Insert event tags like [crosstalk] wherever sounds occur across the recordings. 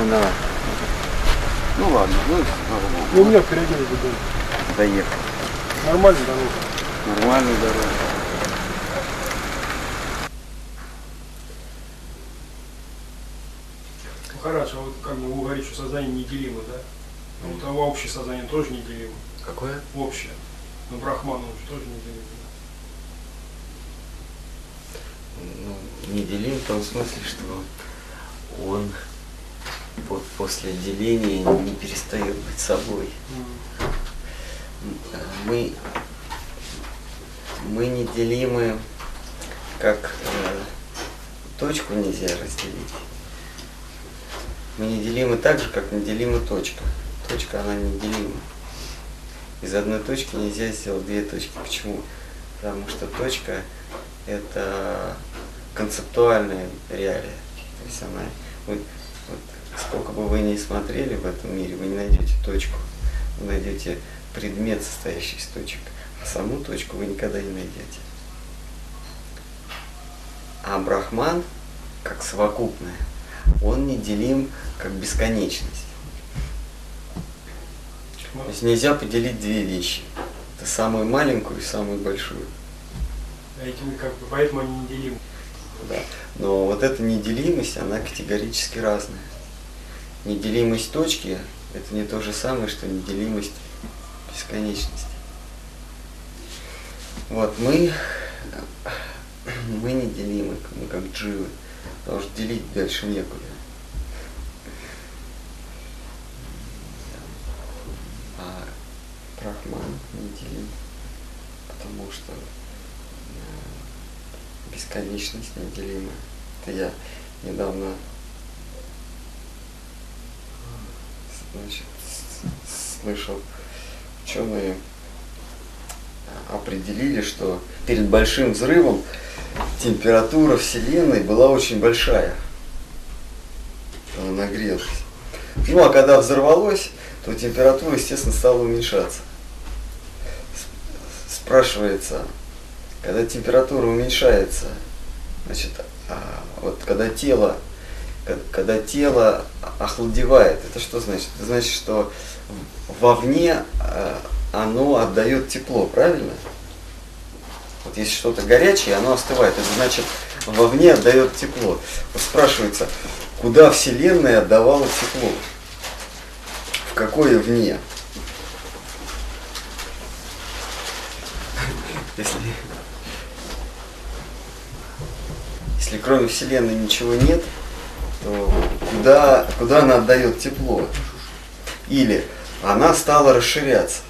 Виноват. Ну ладно, ну богу. Ну, у меня впереди уже дом. Доехал. Нормальная дорога. Нормальная дорога. Ну, хорошо, а вот как бы вы говорите, что сознание неделимо, да? Ну, вот, а общее сознание тоже неделимо. Какое? Общее. Ну, Брахман он же тоже неделимо. Ну, неделим в том смысле, что он по- после деления не перестает быть собой. Мы, мы неделимы, как э, точку нельзя разделить. Мы неделимы так же, как неделима точка. Точка, она неделима. Из одной точки нельзя сделать две точки. Почему? Потому что точка – это концептуальная реалия. То есть она, вы, вот, сколько бы вы ни смотрели в этом мире, вы не найдете точку. Вы найдете предмет, состоящий из точек. А саму точку вы никогда не найдете. А Брахман, как совокупное, он неделим как бесконечность. То есть нельзя поделить две вещи. Это самую маленькую и самую большую. а этим как бы, поэтому они неделимы. Да. Но вот эта неделимость, она категорически разная. Неделимость точки – это не то же самое, что неделимость бесконечности. Вот мы, мы неделимы, мы как дживы, потому что делить дальше некуда. А Брахман неделим, потому что э, бесконечность неделима. Это я недавно значит, слышал, ученые определили, что перед большим взрывом температура Вселенной была очень большая. Она нагрелась. Ну а когда взорвалось, то температура, естественно, стала уменьшаться. Спрашивается, когда температура уменьшается, значит, а, вот когда тело, когда тело охладевает, это что значит? Это значит, что вовне а, оно отдает тепло, правильно? Вот если что-то горячее, оно остывает. Это значит, вовне отдает тепло. Вот спрашивается, куда Вселенная отдавала тепло? В какое вне? Если, если кроме Вселенной ничего нет, куда, куда она отдает тепло? Или она стала расширяться.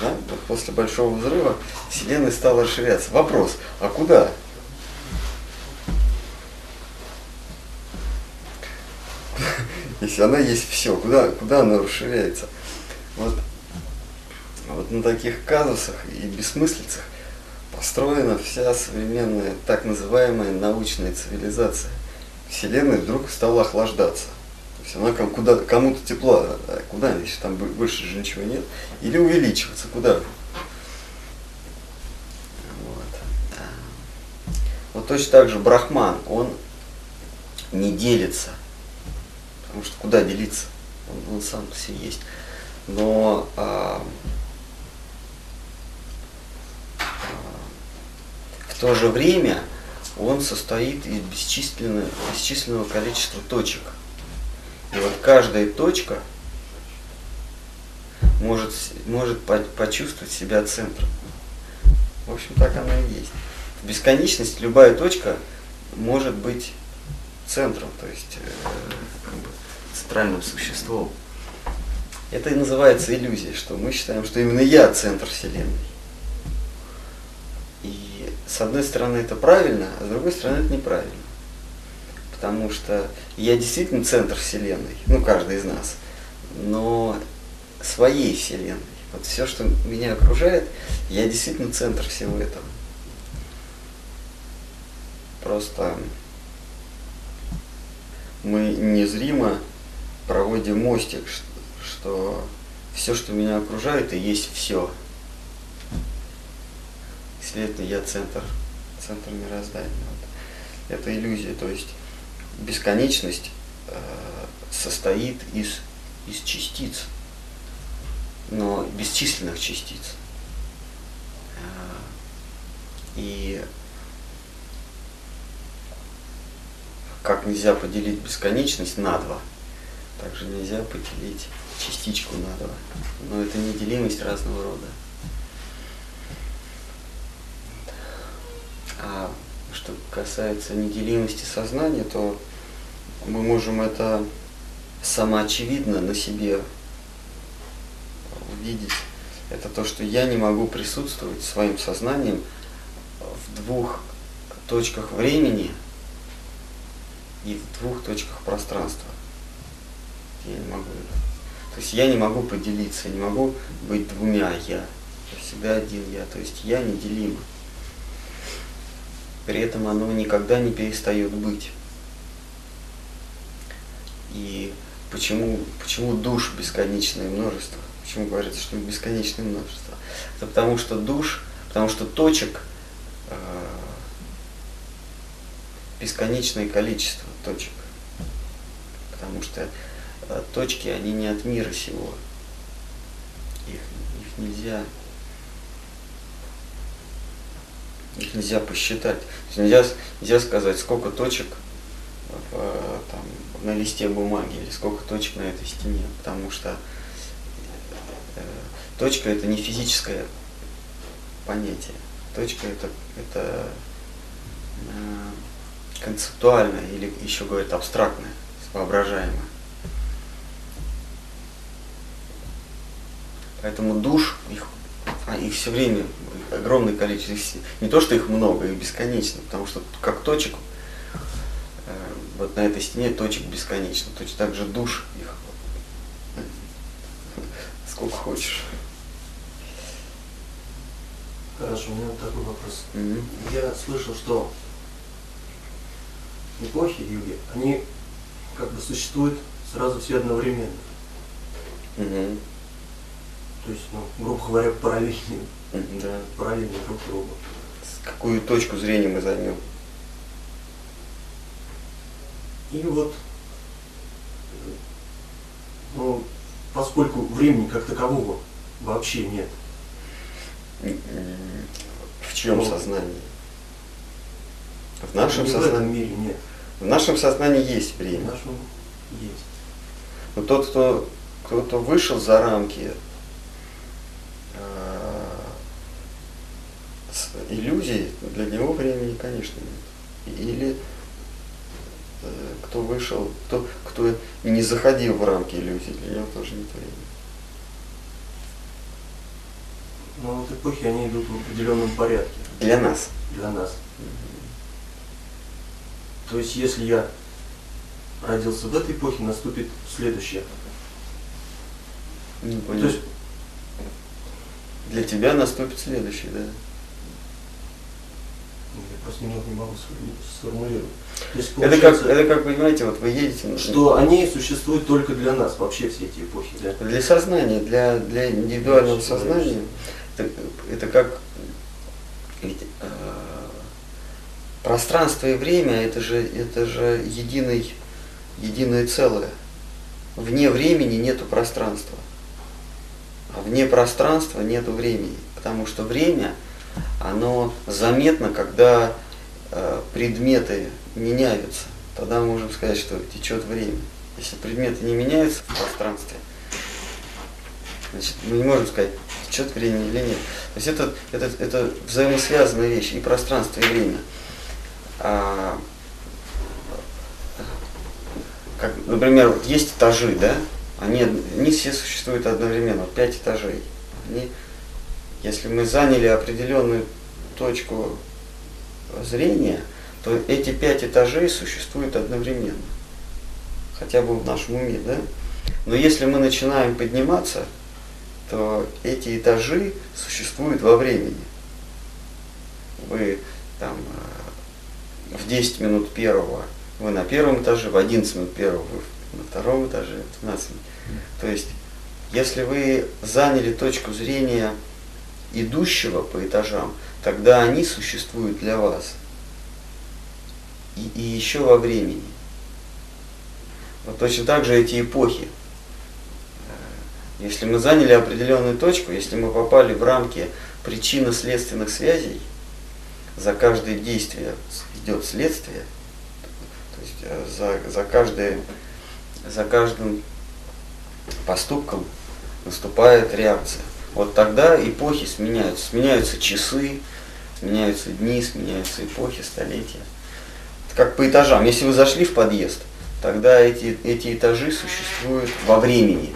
Да? После большого взрыва Вселенная стала расширяться. Вопрос, а куда? [laughs] Если она есть все, куда, куда она расширяется? Вот, вот на таких казусах и бессмыслицах построена вся современная так называемая научная цивилизация. Вселенная вдруг стала охлаждаться. То есть она ком- куда, кому-то тепла, а куда, если там бо- больше же ничего нет, или увеличиваться, куда? Вот. Вот точно так же Брахман, он не делится. Потому что куда делиться? Он, он сам себе есть. Но а, а, в то же время он состоит из бесчисленного, бесчисленного количества точек. И вот каждая точка может, может по- почувствовать себя центром. В общем, так оно и есть. В бесконечности любая точка может быть центром, то есть э, как бы центральным существом. Это и называется иллюзия, что мы считаем, что именно я центр Вселенной. С одной стороны это правильно, а с другой стороны это неправильно. Потому что я действительно центр Вселенной, ну каждый из нас, но своей Вселенной. Вот все, что меня окружает, я действительно центр всего этого. Просто мы незримо проводим мостик, что все, что меня окружает, и есть все. Следовательно, я центр, центр мироздания. Вот. Это иллюзия, то есть бесконечность э, состоит из, из частиц, но бесчисленных частиц. А, И как нельзя поделить бесконечность на два, также нельзя поделить частичку на два. Но это неделимость разного рода. А что касается неделимости сознания, то мы можем это самоочевидно на себе увидеть. Это то, что я не могу присутствовать своим сознанием в двух точках времени и в двух точках пространства. Я не могу. То есть я не могу поделиться, не могу быть двумя я. Я всегда один я. То есть я неделим. При этом оно никогда не перестает быть. И почему, почему душ бесконечное множество? Почему говорится, что бесконечное множество? Это потому что душ, потому что точек э, бесконечное количество точек. Потому что э, точки, они не от мира сего. Их, их нельзя их нельзя посчитать. Нельзя, нельзя сказать, сколько точек в, э, там, на листе бумаги или сколько точек на этой стене, потому что э, точка это не физическое понятие. Точка это, это э, концептуальное или еще говорят абстрактное, воображаемое. Поэтому душ, их, а их все время огромное количество. Их, не то, что их много, их бесконечно, потому что как точек, э, вот на этой стене точек бесконечно. Точно так же душ их [laughs] сколько хочешь. Хорошо, у меня такой вопрос. Мгм. Я слышал, что эпохи юги, они как бы существуют сразу все одновременно. Мгм. То есть, ну, грубо говоря, параллельные, Да. параллельные друг другу. С какую точку зрения мы займем? И вот, ну, поскольку времени как такового вообще нет, В чьем Ну, сознании? В нашем ни в этом сознании. мире нет. В нашем сознании есть В время. нашем есть. Но тот, кто кто-то вышел за рамки э, с иллюзий, для него времени, конечно, нет. Или э, кто вышел, кто, кто не заходил в рамки иллюзий, для него тоже нет времени. Но вот эпохи, они идут в определенном порядке Для нас. для нас. То есть, если я родился в этой эпохе, наступит следующая. Не То понял. есть, Для тебя наступит следующий, да. Я просто немного не могу сформулировать. Есть, Это как, это как, понимаете, вот вы едете что они существуют только для нас, вообще все эти эпохи, да? Для сознания, для, для индивидуального сознания, это, это как ведь, э, пространство и время это же, это же единый, единое целое. Вне времени нету пространства. А вне пространства нету времени. Потому что время, оно заметно, когда э, предметы меняются. Тогда мы можем сказать, что течет время. Если предметы не меняются в пространстве, значит, мы не можем сказать, течет время или нет. То есть это, это, это взаимосвязанные вещи, и пространство, и время. А, как, например, вот есть этажи, да? Они, они все существуют одновременно, пять этажей. Они, если мы заняли определенную точку зрения, то эти пять этажей существуют одновременно. Хотя бы в нашем уме, да? Но если мы начинаем подниматься, то эти этажи существуют во времени. Вы там э, в 10 минут первого вы на первом этаже, в 11 минут первого вы на втором этаже, в 15 минут. То есть, если вы заняли точку зрения идущего по этажам, тогда они существуют для вас. И, и еще во времени. Вот точно так же эти эпохи. Если мы заняли определенную точку, если мы попали в рамки причинно-следственных связей, за каждое действие идет следствие, то есть э, за, за, каждое, за каждым поступком наступает реакция. Вот тогда эпохи сменяются. Сменяются часы, сменяются дни, сменяются эпохи, столетия. Это как по этажам. Если вы зашли в подъезд, тогда эти, эти этажи существуют во времени.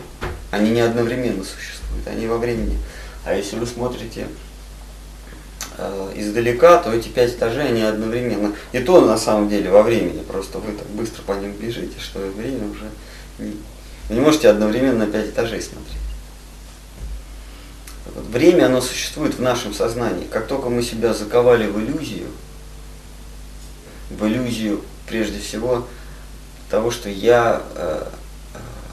Они не одновременно существуют, они во времени. А если вы смотрите э, издалека, то эти пять этажей, они одновременно. И то на самом деле во времени. Просто вы так быстро по ним бежите, что время уже не, вы не можете одновременно пять этажей смотреть. Время, оно существует в нашем сознании. Как только мы себя заковали в иллюзию, в иллюзию прежде всего того, что я э,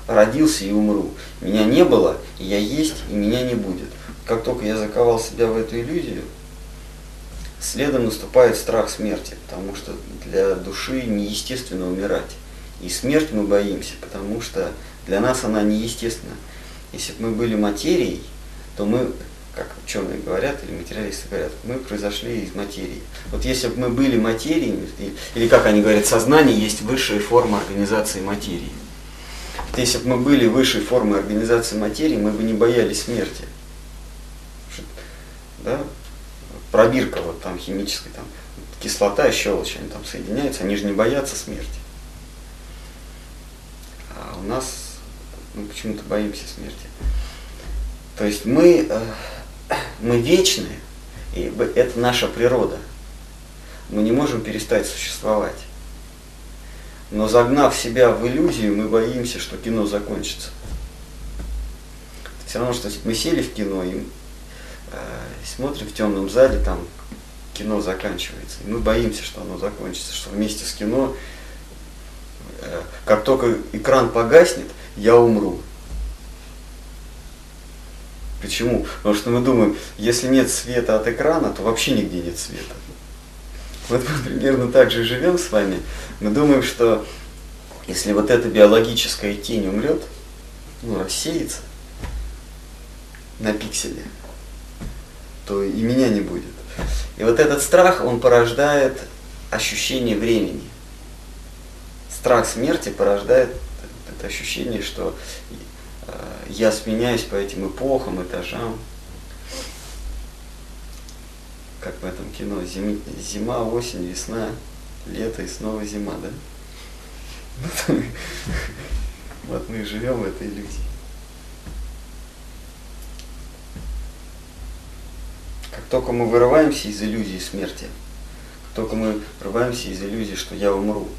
родился и умру. Меня не было, я есть, и меня не будет. Как только я заковал себя в эту иллюзию, следом наступает страх смерти, потому что для души неестественно умирать. И смерть мы боимся, потому что для нас она неестественна. Если бы мы были материей, то мы, как ученые говорят, или материалисты говорят, мы произошли из материи. Вот если бы мы были материей, или как они говорят, сознание есть высшая форма организации материи. Вот если бы мы были высшей формой организации материи, мы бы не боялись смерти. Да? Пробирка вот там химическая, там кислота щелочь, они там соединяются, они же не боятся смерти. А у нас мы почему-то боимся смерти. То есть мы, э, мы вечны, и это наша природа. Мы не можем перестать существовать. Но загнав себя в иллюзию, мы боимся, что кино закончится. Все равно, что мы сели в кино и э, смотрим в темном зале, там кино заканчивается. И мы боимся, что оно закончится, что вместе с кино, э, как только экран погаснет, я умру. Почему? Потому что мы думаем, если нет света от экрана, то вообще нигде нет света. Вот мы примерно так же живем с вами. Мы думаем, что если вот эта биологическая тень умрет, ну, рассеется на пикселе, то и меня не будет. И вот этот страх, он порождает ощущение времени. Страх смерти порождает это ощущение, что я сменяюсь по этим эпохам, этажам. Как в этом кино. Зим, зима, осень, весна, лето и снова зима, да? [laughs] Вот, мы и живем в этой иллюзии. Как только мы вырываемся из иллюзии смерти, как только мы вырываемся из иллюзии, что я умру,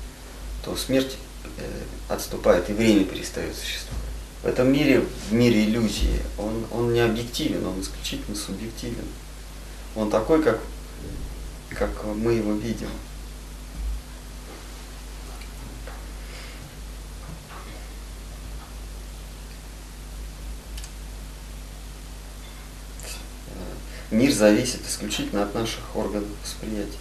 то смерть э, отступает и время перестает существовать. В этом мире, в мире иллюзии, он, он не объективен, он исключительно субъективен. Он такой, как, как мы его видим. Мир зависит исключительно от наших органов восприятия.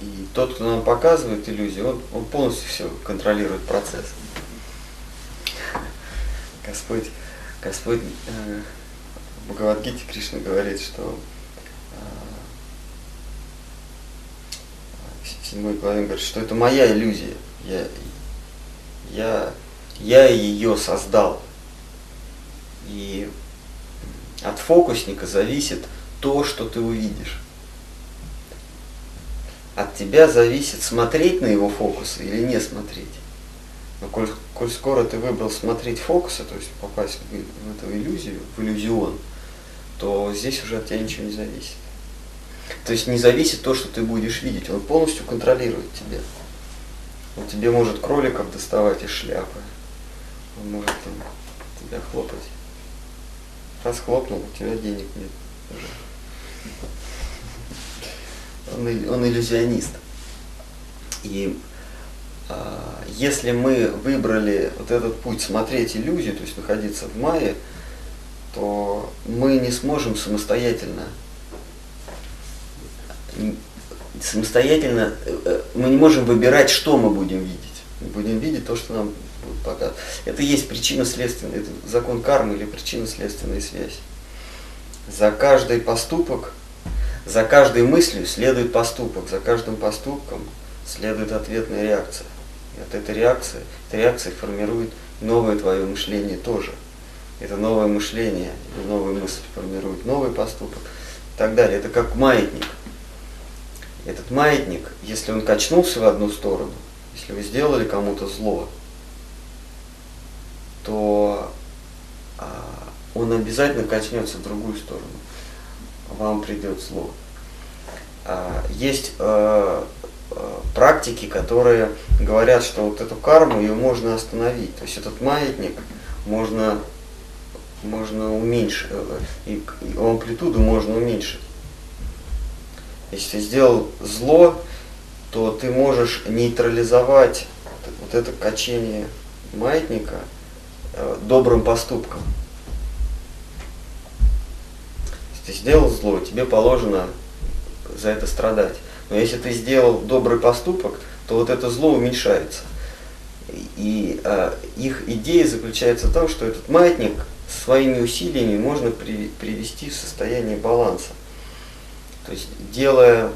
И тот, кто нам показывает иллюзию, он, он полностью все контролирует процесс. Господь, Господь э, в Бхагавадгите Кришна говорит, что э, седьмой главе говорит, что это моя иллюзия. Я, я, я ее создал. И от фокусника зависит то, что ты увидишь от тебя зависит, смотреть на его фокусы или не смотреть. Но коль, коль скоро ты выбрал смотреть фокусы, то есть попасть в, эту иллюзию, в иллюзион, то здесь уже от тебя ничего не зависит. То есть не зависит то, что ты будешь видеть, он полностью контролирует тебя. Он тебе может кроликов доставать из шляпы, он может там, тебя хлопать. Раз хлопнул, у тебя денег нет уже он, он иллюзионист. И если мы выбрали вот этот путь смотреть иллюзию, то есть находиться в мае, то мы не сможем самостоятельно самостоятельно, э, мы не можем выбирать, что мы будем видеть. Будем видеть то, что нам будет показано. Это есть причинно-следственный, это закон кармы или причинно-следственная связь. За каждый поступок, за каждой мыслью следует поступок, за каждым поступком следует ответная реакция. И от этой реакции, эта реакция формирует новое твое мышление тоже. Это новое мышление, новая мысль формирует новый поступок и так далее. Это как маятник. Этот маятник, если он качнулся в одну сторону, если вы сделали кому-то зло, то а, он обязательно качнется в другую сторону. Вам придет зло. А, есть а, практики, которые говорят, что вот эту карму ее можно остановить. То есть этот маятник можно, можно уменьшить, э, и амплитуду можно уменьшить. Если ты сделал зло, то ты можешь нейтрализовать вот это качение маятника э, добрым поступком. Если ты сделал зло, тебе положено за это страдать. Но если ты сделал добрый поступок, то вот это зло уменьшается. И э, их идея заключается в том, что этот маятник своими усилиями можно при, привести в состояние баланса. То есть делая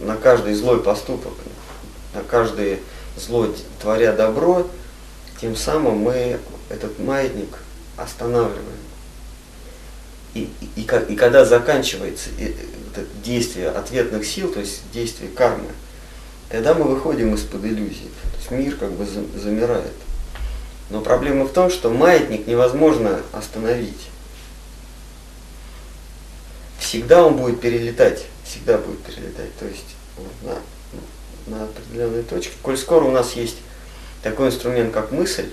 на каждый злой поступок, на каждый зло творя добро, тем самым мы этот маятник останавливаем. И, и, и, когда заканчивается это действие ответных сил, то есть действие кармы, тогда мы выходим из-под иллюзии. То есть мир как бы замирает. Но проблема в том, что маятник невозможно остановить. Всегда он будет перелетать, всегда будет перелетать. То есть вот на, на определенной точке. Коль скоро у нас есть такой инструмент, как мысль,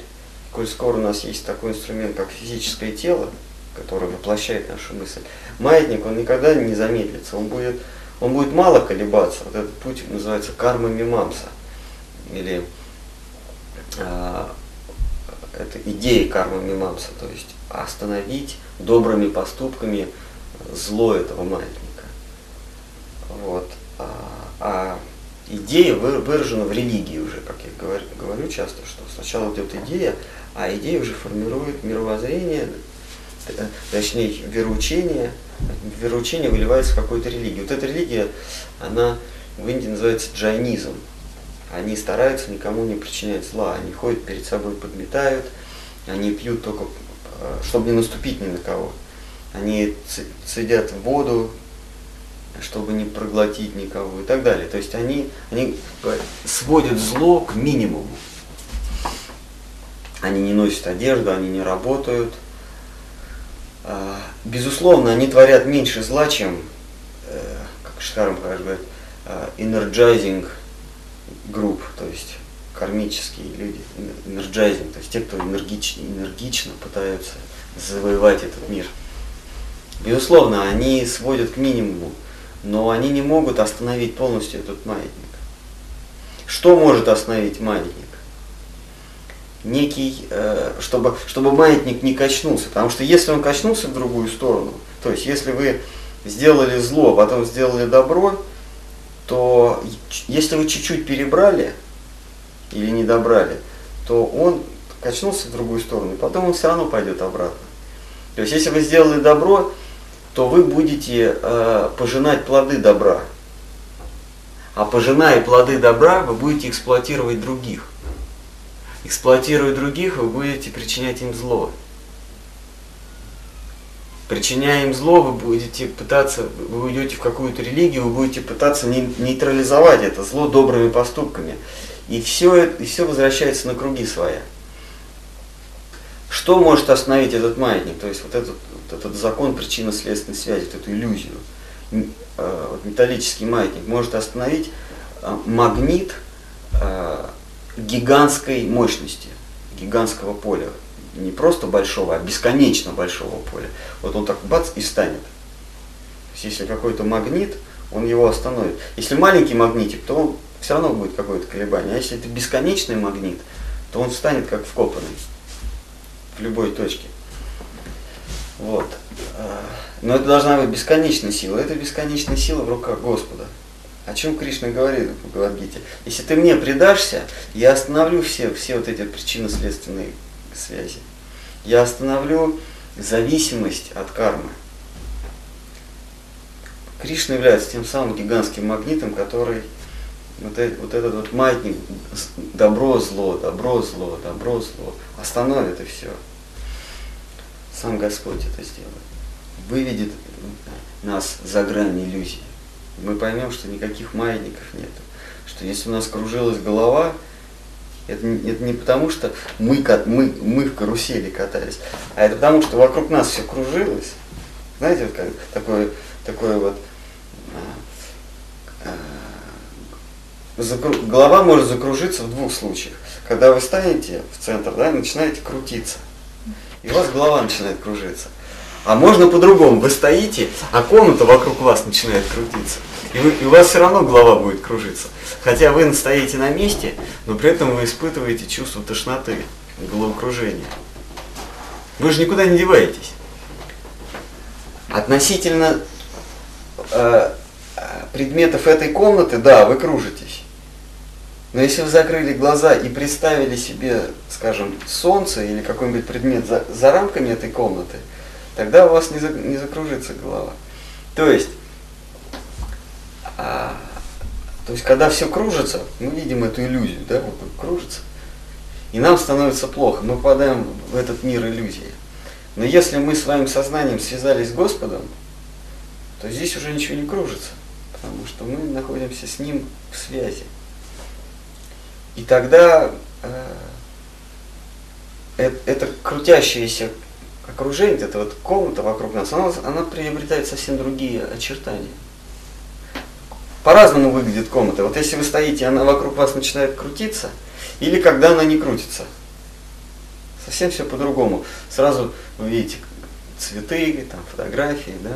коль скоро у нас есть такой инструмент, как физическое тело, который воплощает нашу мысль, маятник, он никогда не замедлится, он будет, он будет мало колебаться. Вот этот путь называется карма мимамса. Или а, это идея карма мимамса, то есть остановить добрыми поступками зло этого маятника. Вот. А, а идея выражена в религии уже, как я говорю, говорю часто, что сначала идет идея, а идея уже формирует мировоззрение, э, точнее вероучение, вероучение выливается в какую-то религию. Вот эта религия, она в Индии называется джайнизм. Они стараются никому не причинять зла, они ходят перед собой, подметают, они пьют только, э, чтобы не наступить ни на кого. Они цедят воду, чтобы не проглотить никого и так далее. То есть они, они сводят зло к минимуму. Они не носят одежду, они не работают. А, безусловно, они творят меньше зла, чем, э, как Штарм говорит, э, energizing групп, то есть кармические люди, energizing, то есть те, кто энергично, энергично пытаются завоевать этот мир. Безусловно, они сводят к минимуму но они не могут остановить полностью этот маятник. Что может остановить маятник? Некий, э, чтобы, чтобы маятник не качнулся, потому что если он качнулся в другую сторону, то есть если вы сделали зло, а потом сделали добро, то если вы чуть-чуть перебрали или не добрали, то он качнулся в другую сторону, и потом он все равно пойдет обратно. То есть если вы сделали добро, то вы будете э, пожинать плоды добра. А пожиная плоды добра, вы будете эксплуатировать других. Эксплуатируя других, вы будете причинять им зло. Причиняя им зло, вы будете пытаться, вы уйдете в какую-то религию, вы будете пытаться нейтрализовать это зло добрыми поступками. И все, и все возвращается на круги своя. Что может остановить этот маятник? То есть вот этот, вот этот закон причинно-следственной связи, вот эту иллюзию. Э, вот металлический маятник может остановить э, магнит э, гигантской мощности, гигантского поля. Не просто большого, а бесконечно большого поля. Вот он так бац и станет. То есть если какой-то магнит, он его остановит. Если маленький магнитик, то он все равно будет какое-то колебание. А если это бесконечный магнит, то он станет как вкопанный в любой точке. Вот. А, но это должна быть бесконечная сила. Это бесконечная сила в руках Господа. О чем Кришна говорит в Бхагавадгите? Если ты мне предашься, я остановлю все, все вот эти причинно-следственные связи. Я остановлю зависимость от кармы. Кришна является тем самым гигантским магнитом, который вот, э- вот этот вот маятник добро-зло, добро-зло, добро-зло остановит и все. Сам Господь это сделает. Выведет нас за грань иллюзии. Мы поймем, что никаких маятников нет. Что если у нас кружилась голова, это, это не потому, что мы, мы, мы в карусели катались, а это потому, что вокруг нас все кружилось. Знаете, вот как, такое, такое вот а, а, закру- голова может закружиться в двух случаях. Когда вы станете в центр, да, начинаете крутиться. И у вас голова начинает кружиться. А можно по-другому. Вы стоите, а комната вокруг вас начинает крутиться. И, вы- и у вас все равно голова будет кружиться. Хотя вы стоите на месте, но при этом вы испытываете чувство тошноты, головокружения. Вы же никуда не деваетесь. Относительно э, предметов этой комнаты, да, вы кружитесь. Но если вы закрыли глаза и представили себе, скажем, солнце или какой-нибудь предмет за, за рамками этой комнаты, тогда у вас не, за- не закружится голова. То есть, а, то есть, когда все кружится, мы видим эту иллюзию, да, вот кружится, и нам становится плохо, мы попадаем в этот мир иллюзии. Но если мы своим сознанием связались с Господом, то здесь уже ничего не кружится, потому что мы находимся с Ним в связи. И тогда э, э- это крутящееся окружение, эта вот комната вокруг нас, она, она приобретает совсем другие очертания. По-разному выглядит комната. Вот если вы стоите, она вокруг вас начинает крутиться, или когда она не крутится. Совсем все по-другому. Сразу вы видите цветы, там, фотографии, да,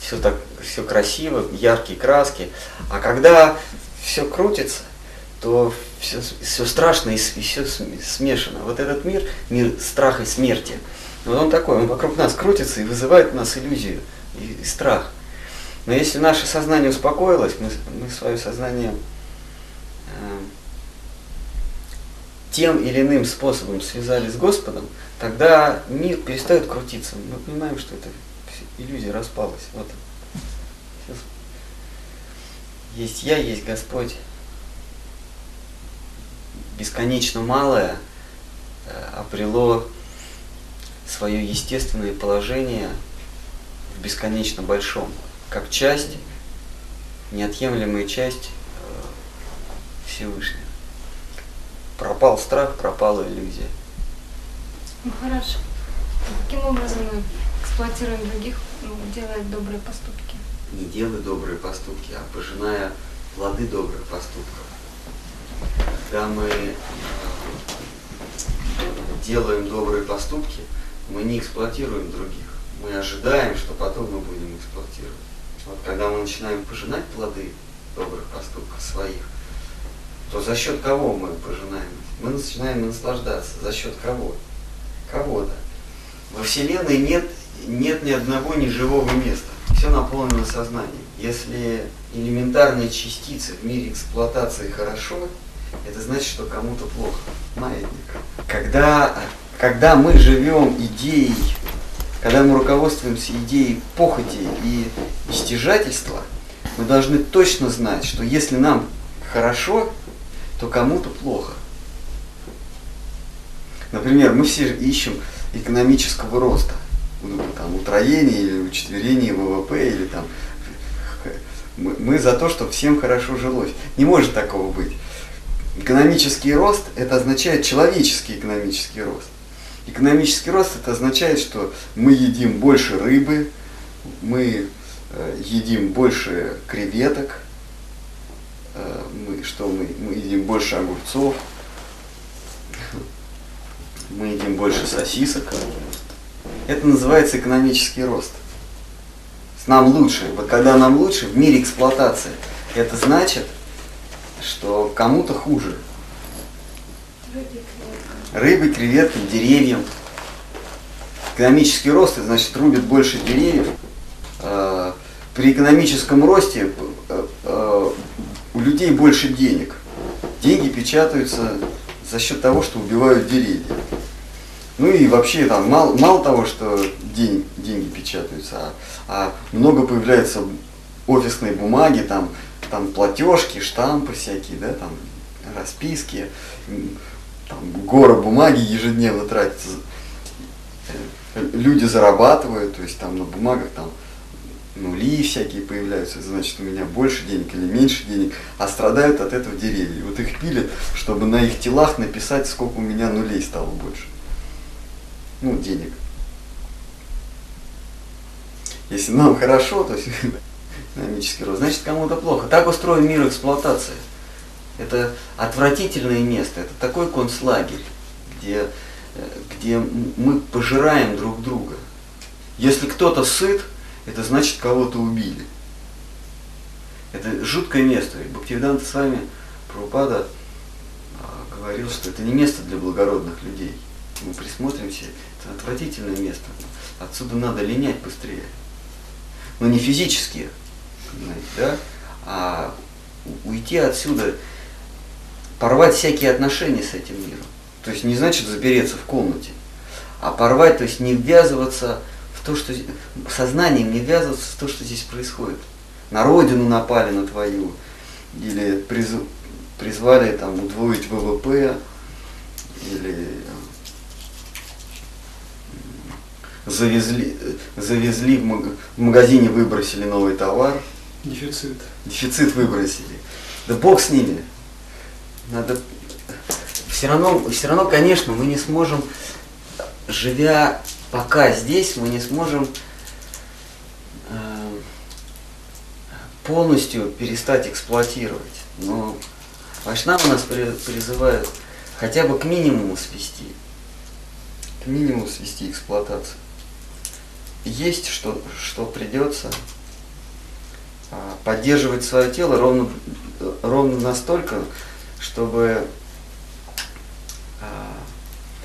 все так, все красиво, яркие краски. А когда все крутится, то все, все страшно и, все смешано. Вот этот мир, мир страха и смерти, вот он такой, он вокруг нас крутится и вызывает у нас иллюзию и, и страх. Но если наше сознание успокоилось, мы, мы свое сознание э, тем или иным способом связались с Господом, тогда мир перестает крутиться. Мы понимаем, что это иллюзия распалась. Вот. Есть я, есть Господь. Бесконечно малое э, обрело свое естественное положение в бесконечно большом, как часть, неотъемлемая часть э, Всевышнего. Пропал страх, пропала иллюзия. Ну хорошо. Каким образом мы эксплуатируем других, ну, делая добрые поступки? Не делай добрые поступки, а пожиная плоды добрых поступков. Когда мы э, делаем добрые поступки, мы не эксплуатируем других. Мы ожидаем, что потом мы будем эксплуатировать. Вот когда мы начинаем пожинать плоды добрых поступков своих, то за счет кого мы пожинаем? Мы начинаем наслаждаться. За счет кого? Кого-то. Во Вселенной нет, нет ни одного неживого места. Все наполнено сознанием. Если элементарные частицы в мире эксплуатации хорошо, это значит, что кому-то плохо. Маятник. Когда, когда мы живем идеей, когда мы руководствуемся идеей похоти и стяжательства, мы должны точно знать, что если нам хорошо, то кому-то плохо. Например, мы все ищем экономического роста, ну, там, утроения или учетверения ВВП, или там мы, мы за то, чтобы всем хорошо жилось. Не может такого быть. Экономический рост это означает человеческий экономический рост. Экономический рост это означает, что мы едим больше рыбы, мы э, едим больше креветок, э, мы, что мы, мы едим больше огурцов, мы едим больше сосисок. Это называется экономический рост. Нам лучше. Вот когда нам лучше в мире эксплуатации, это значит, что кому-то хуже. Рыбы, креветкам, деревьям. Экономический рост, значит рубят больше деревьев. При экономическом росте людей больше денег. Деньги печатаются за счет того, что убивают деревья. Ну и вообще там мало, мало того, что день, деньги печатаются, а, а много появляется офисной бумаги, там, там платежки, штампы всякие, да, там расписки, гора бумаги ежедневно тратится. Люди зарабатывают, то есть там на бумагах там нули всякие появляются, значит у меня больше денег или меньше денег, а страдают от этого деревья. Вот их пилят, чтобы на их телах написать, сколько у меня нулей стало больше. Ну, денег. Если нам хорошо, то есть [laughs] экономический рост, значит кому-то плохо. Так устроен мир эксплуатации. Это отвратительное место, это такой концлагерь, где, э, где мы пожираем друг друга. Если кто-то сыт, это значит кого-то убили. Это жуткое место. И Бхактивиданта с вами Прабхупада а, говорил, что это не место для благородных людей. Мы присмотримся, это отвратительное место. Отсюда надо линять быстрее. Но не физически, понимаете, да? а уйти отсюда, порвать всякие отношения с этим миром. То есть не значит запереться в комнате, а порвать, то есть не ввязываться в то, что сознанием не ввязываться в то, что здесь происходит. На родину напали на твою, или призу- призвали там удвоить ВВП, или завезли, завезли в, маг- в магазине, выбросили новый товар, Дефицит. дефицит выбросили. Да бог с ними. Надо все равно, все равно, конечно, мы не сможем, живя пока здесь, мы не сможем э, полностью перестать эксплуатировать. Но Вайшнавы нас при- призывают хотя бы к минимуму свести. К минимуму свести эксплуатацию. Есть что, что придется а, поддерживать свое тело ровно, ровно настолько, чтобы а,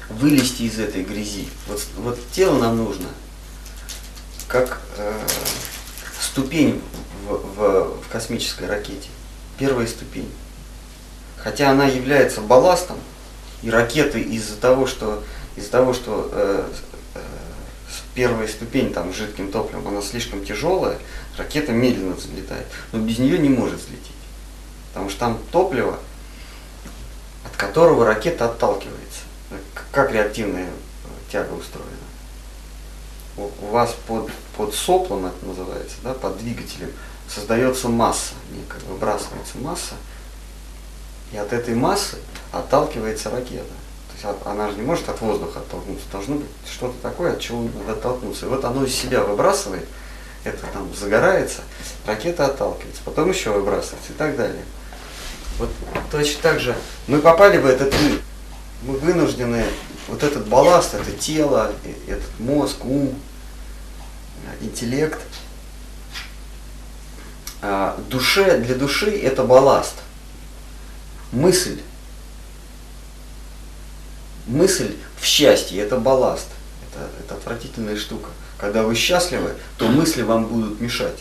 вылезти из этой грязи. Вот, вот тело нам нужно как э, ступень в, в- в космической ракете. Первая ступень. Хотя она является балластом, и ракеты из-за того, что из-за того, что э, э, первая ступень там жидким топливом, она слишком тяжелая, ракета медленно взлетает, но без нее не может взлететь. Потому что там топливо, которого ракета отталкивается. Как реактивная э, тяга устроена. У вас под, под соплом это называется, да, под двигателем, создается масса, некая, выбрасывается масса, и от этой массы отталкивается ракета. То есть она же не может от воздуха оттолкнуться, должно быть что-то такое, от чего надо оттолкнуться. И вот оно из себя выбрасывает, это там загорается, ракета отталкивается, потом еще выбрасывается и так далее. Вот точно так же мы попали в этот мир, мы вынуждены вот этот балласт, это тело, этот мозг, ум, э, интеллект, а, душе, для души это балласт. Мысль. Мысль в счастье это балласт. Это, это отвратительная штука. Когда вы счастливы, то мысли вам будут мешать.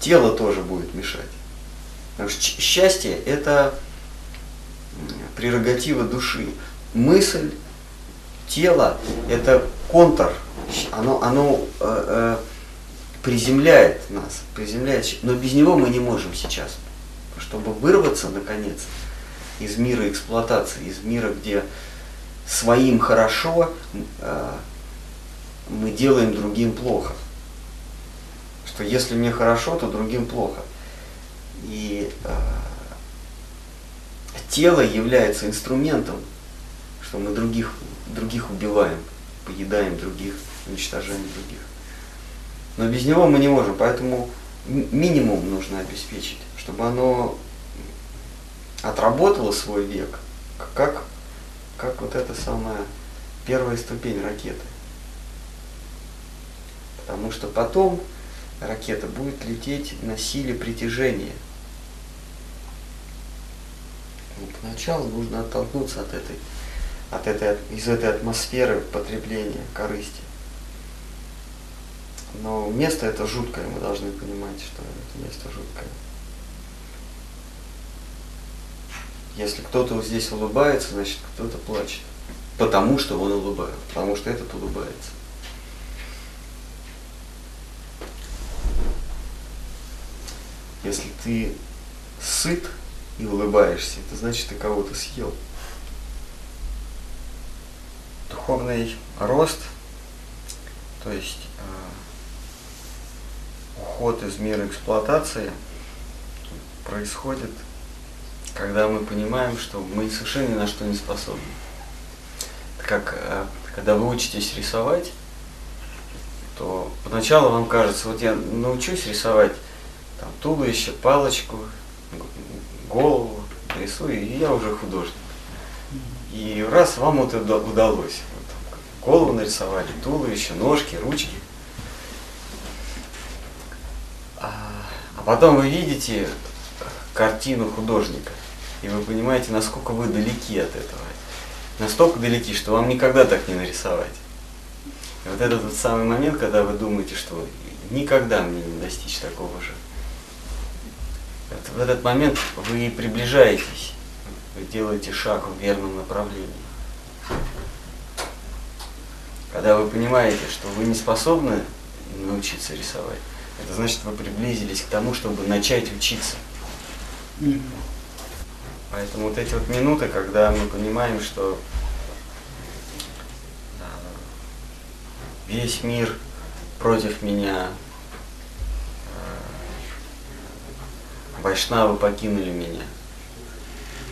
Тело тоже будет мешать. Счастье это прерогатива души. Мысль, тело это контур. Щ- Оно, оно э, э, приземляет нас, приземляет, но без него мы не можем сейчас. Чтобы вырваться, наконец, из мира эксплуатации, из мира, где своим хорошо, э, мы делаем другим плохо. Что если мне хорошо, то другим плохо. И э, тело является инструментом, что мы других, других убиваем, поедаем других, уничтожаем других. Но без него мы не можем, поэтому минимум нужно обеспечить, чтобы оно отработало свой век, как, как вот эта самая первая ступень ракеты. Потому что потом ракета будет лететь на силе притяжения. Поначалу нужно оттолкнуться от этой, от этой, из этой атмосферы потребления, корысти. Но место это жуткое, мы должны понимать, что это место жуткое. Если кто-то вот здесь улыбается, значит кто-то плачет. Потому что он улыбается, потому что этот улыбается. Если ты сыт и улыбаешься, это значит ты кого-то съел. Духовный рост, то есть э, уход из мира эксплуатации происходит, когда мы понимаем, что мы совершенно ни на что не способны. Это как э, когда вы учитесь рисовать, то поначалу вам кажется, вот я научусь рисовать там, туловище, палочку, голову, рисую, и я уже художник. И раз вам это удалось. Вот, голову нарисовали, туловище, ножки, ручки. А, а потом вы видите картину художника, и вы понимаете, насколько вы далеки от этого. Настолько далеки, что вам никогда так не нарисовать. И вот этот вот самый момент, когда вы думаете, что никогда мне не достичь такого же. В этот момент вы приближаетесь, вы делаете шаг в верном направлении. Когда вы понимаете, что вы не способны научиться рисовать, это значит, вы приблизились к тому, чтобы начать учиться. Поэтому вот эти вот минуты, когда мы понимаем, что весь мир против меня, Вайшнавы покинули меня.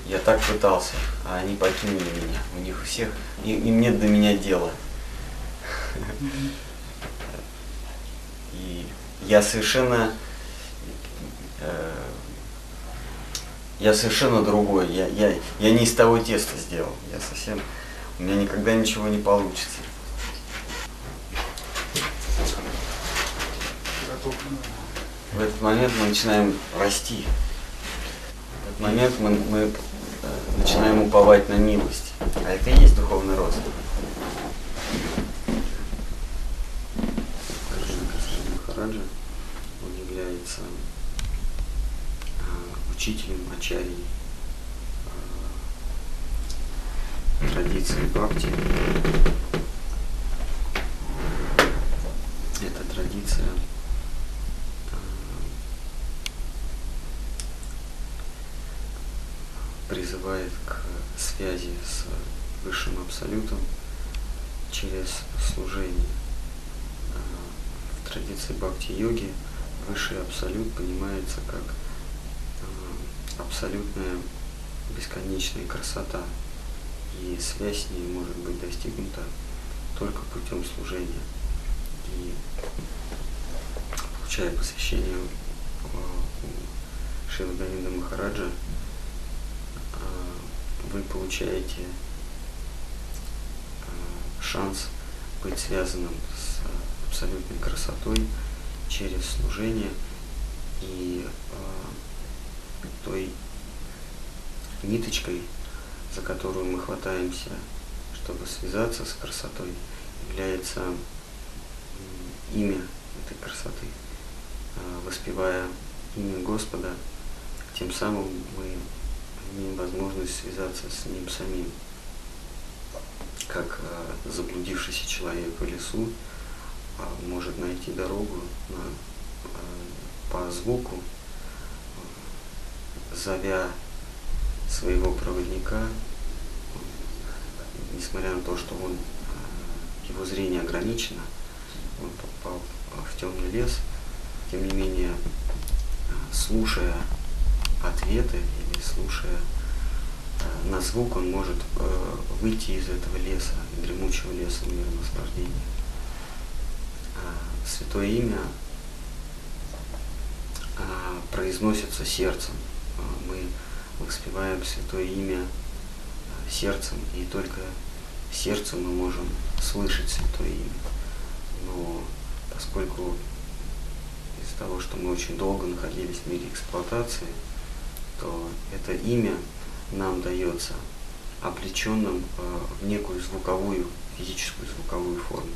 Я так пытался, а они покинули меня. У них у всех, им нет до меня дела. И я совершенно, э, я совершенно другой. Я, я, я не из того теста сделал. Я совсем, у меня никогда ничего не получится. В этот момент мы начинаем расти. В этот момент мы, мы э, начинаем уповать на милость. А это и есть духовный рост. Махараджа, он является э, учителем, ачарьей э, традиции бхакти. Эта традиция призывает к связи с Высшим Абсолютом через служение. А, в традиции бхакти-йоги Высший Абсолют понимается как а, абсолютная бесконечная красота. И связь с ней может быть достигнута только путем служения. И получая посвящение а, у Шила Махараджа, вы получаете э, шанс быть связанным с абсолютной красотой через служение и э, той ниточкой, за которую мы хватаемся, чтобы связаться с красотой, является имя этой красоты. Э, воспевая имя Господа, тем самым мы возможность связаться с ним самим. Как э, заблудившийся человек в лесу э, может найти дорогу на, э, по звуку, э, зовя своего проводника, несмотря на то, что он, э, его зрение ограничено, он попал в темный лес, тем не менее, э, слушая ответы или слушая э, на звук, он может э, выйти из этого леса, дремучего леса мира наслаждения. А святое имя а, произносится сердцем. А мы воспеваем святое имя сердцем, и только сердцем мы можем слышать святое имя. Но поскольку из-за того, что мы очень долго находились в мире эксплуатации, то это имя нам дается облеченным э, в некую звуковую, физическую звуковую форму.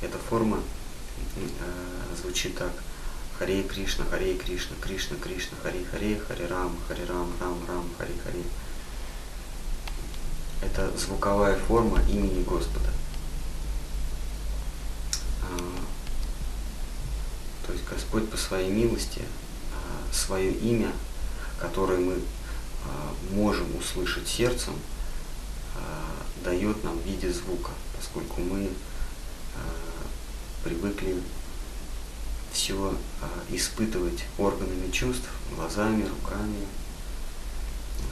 Эта форма э, звучит так. Харе Кришна, Харе Кришна, Кришна Кришна, Харе Харе, Харе Рам, Харе Рам, Рам Рам, Харе Харе. это звуковая форма имени Господа. А, то есть Господь по своей милости а, свое имя, которое мы а, можем услышать сердцем, дает нам в виде звука, поскольку мы привыкли все испытывать органами чувств, глазами, руками,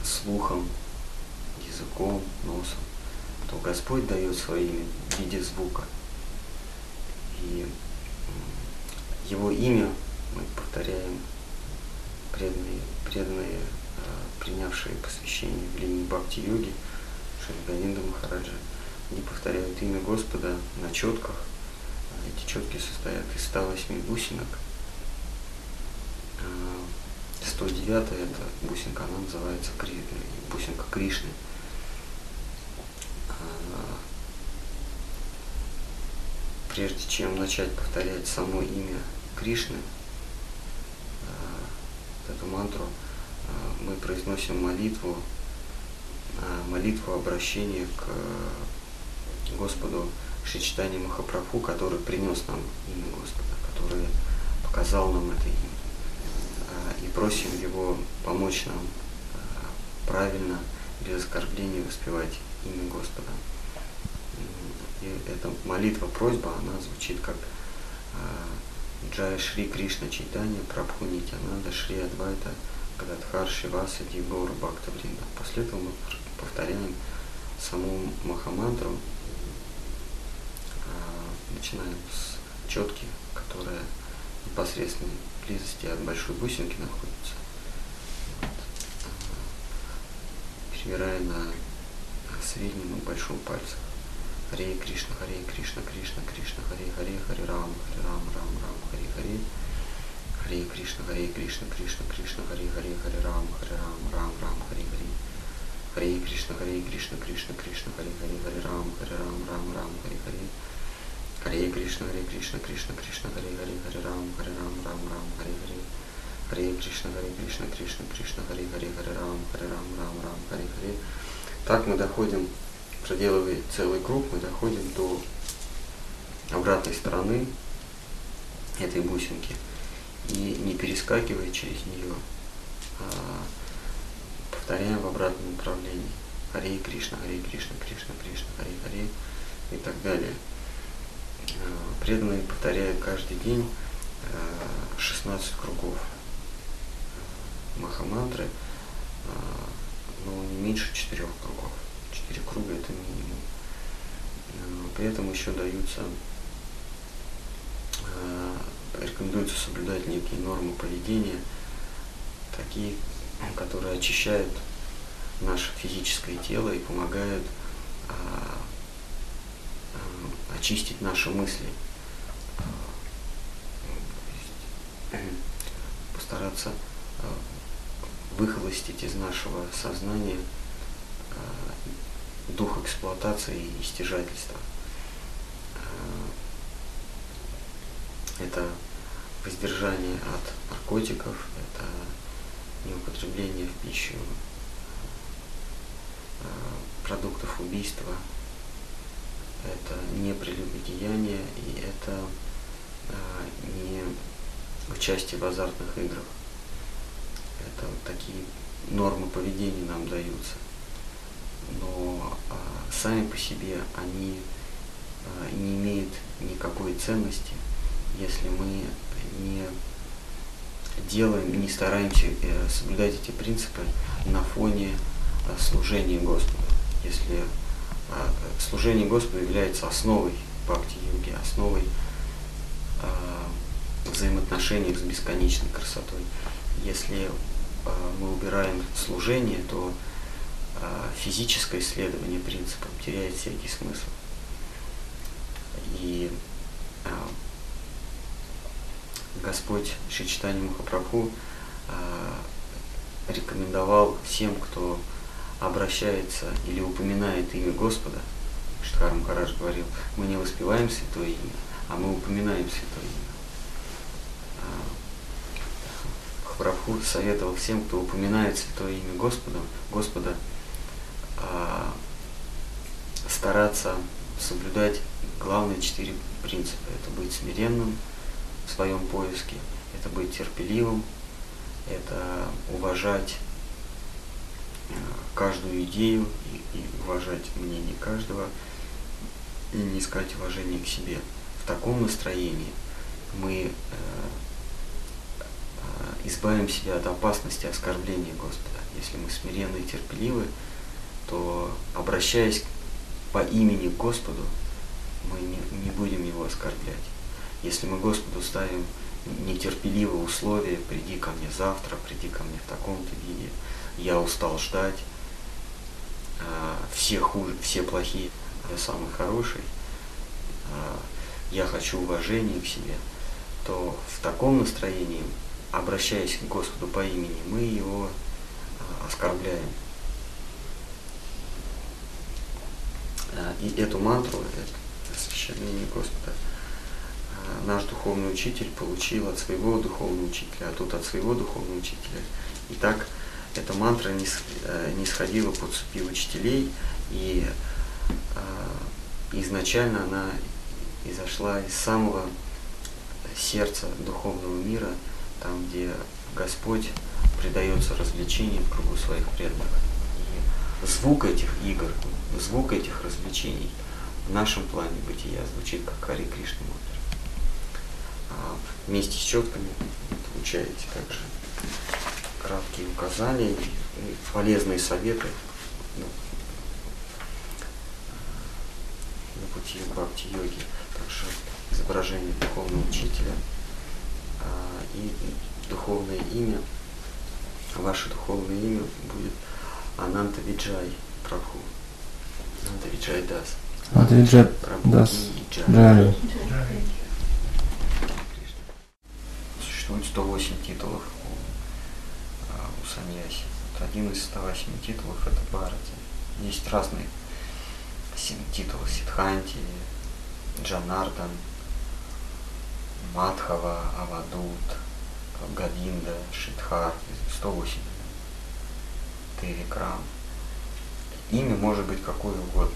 слухом, языком, носом, то Господь дает свое имя в виде звука. И Его имя мы повторяем, преданные, преданные принявшие посвящение в линии Бхакти-йоги, Шриганинда Махараджа, они повторяют имя Господа на четках. Эти четки состоят из 108 бусинок. 109 это бусинка, она называется бусинка Кришны. прежде чем начать повторять само имя Кришны, эту мантру, э, мы произносим молитву, э, молитву обращения к Господу Шичтани Махапрабху, который принес нам имя Господа, который показал нам это имя. И просим его помочь нам правильно, без оскорбления воспевать имя Господа. И эта молитва, просьба, она звучит как Джая Шри Кришна Чайтанья Прабху Нитянанда Шри Адвайта Гададхар Шиваса Дигора Бхакта Вринда. После этого мы повторяем саму Махамантру, а, начинаем с четки, которая в непосредственной близости от большой бусинки находится. Вот. Перебирая на среднем и большом пальцах. Харе Кришна, Харе Кришна, Кришна, Кришна, Харе Харе, Харе Рам, Харе Рам, Рам, Рам, Харе Харе. Харе Кришна, Харе Кришна, Кришна, Кришна, Харе Харе, Харе Рам, Харе Рам, Рам, Рам, Харе Харе. Харе Кришна, Харе Кришна, Кришна, Кришна, Харе Харе, Харе Рам, Харе Рам, Рам, Рам, Харе Харе. Харе Кришна, Харе Кришна, Кришна, Кришна, Харе Харе, Харе Рам, Харе Рам, Рам, Рам, Харе Харе. Харе Кришна, Харе Кришна, Кришна, Кришна, Харе Харе, Харе Рам, Харе Рам, Рам, Рам, Харе Харе. Так мы доходим проделывая целый круг, мы доходим до обратной стороны этой бусинки и не перескакивая через нее, а повторяем в обратном направлении. Харе Кришна, Харе Кришна, Кришна, Кришна, Харе Харе и так далее. А, преданные повторяют каждый день 16 а, кругов Махамантры, а, но не меньше четырех кругов. 4 круга это минимум. Э, при этом еще даются, э, рекомендуется соблюдать некие нормы поведения, такие, которые очищают наше физическое тело и помогают а, а, очистить наши мысли. Постараться выхолостить из нашего сознания дух эксплуатации и стяжательства. Э, это воздержание от наркотиков, это неупотребление в пищу э, продуктов убийства, это не прелюбодеяние и это э, не участие в азартных играх. Это вот такие нормы поведения нам даются сами по себе они а, не имеют никакой ценности, если мы не делаем, не стараемся э, соблюдать эти принципы на фоне а, служения Господу. Если служение Господу является основой бхакти-йоги, основой взаимоотношений с бесконечной красотой. Если мы убираем служение, то физическое исследование принципов теряет всякий смысл. И а, Господь Шичтани Махапрабху а, рекомендовал всем, кто обращается или упоминает имя Господа, Штхар Махарадж говорил, мы не воспеваем святое имя, а мы упоминаем святое имя. Махапрабху советовал всем, кто упоминает святое имя Господа, Господа, стараться соблюдать главные четыре принципа. Это быть смиренным в своем поиске, это быть терпеливым, это уважать э, каждую идею и, и уважать мнение каждого, и не искать уважения к себе. В таком настроении мы э, э, избавим себя от опасности оскорбления Господа. Если мы смиренны и терпеливы, то обращаясь по имени к Господу, мы не, не будем его оскорблять. Если мы Господу ставим нетерпеливые условия, приди ко мне завтра, приди ко мне в таком-то виде, я устал ждать, а, все хуже, все плохие, а я самый хороший, а, я хочу уважения к себе, то в таком настроении, обращаясь к Господу по имени, мы его оскорбляем. И эту мантру, это священное Господа, наш духовный учитель получил от своего духовного учителя, а тут от своего духовного учителя. И так эта мантра не, э, сходила по цепи учителей, и э, изначально она изошла из самого сердца духовного мира, там, где Господь предается развлечениям кругу своих преданных. И звук этих игр, звук этих развлечений в нашем плане бытия звучит как Хари Кришна а вместе с четками получаете также краткие указания и полезные советы ну, на пути бхакти-йоги. Также изображение духовного учителя а, и духовное имя. Ваше духовное имя будет Ананта Виджай Прабху. Виджай Дас. Виджай Дас. Джай. Существует 108 титулов у, а, у саньяси. Вот один из 108 титулов это Бхарати. Есть разные титулы Сидханти, Джанардан, Мадхава, Авадут, Гавинда, Шидхар, 108. Тевикрам. Имя может быть какое угодно.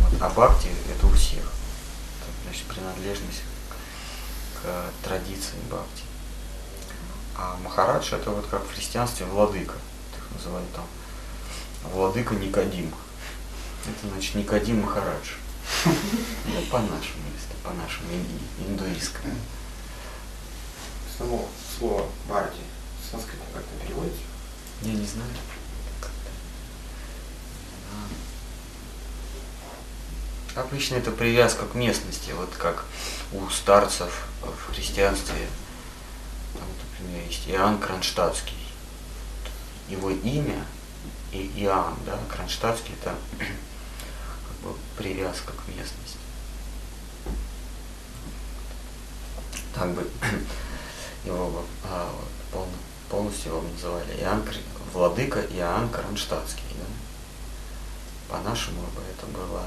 Вот. А бхакти это у всех. Это, значит, принадлежность к традиции бхакти. А Махарадж это вот как в христианстве владыка. Их называют там владыка Никодим. Это значит Никодим Махарадж. [laughs] Ну, по-нашему, если по-нашему, индуистскому. Само слово Барди с санскрита как-то переводится? Я не знаю. Обычно это привязка к местности, вот как у старцев в христианстве, там, например, есть Иоанн Кронштадтский. Его имя и Иоанн, да, Кронштадтский это [clears throat] как бы привязка к местности. Так бы [clears throat] его а, вот, полностью его называли Иоанн, владыка Иоанн Кронштадтский. Да? По-нашему бы это было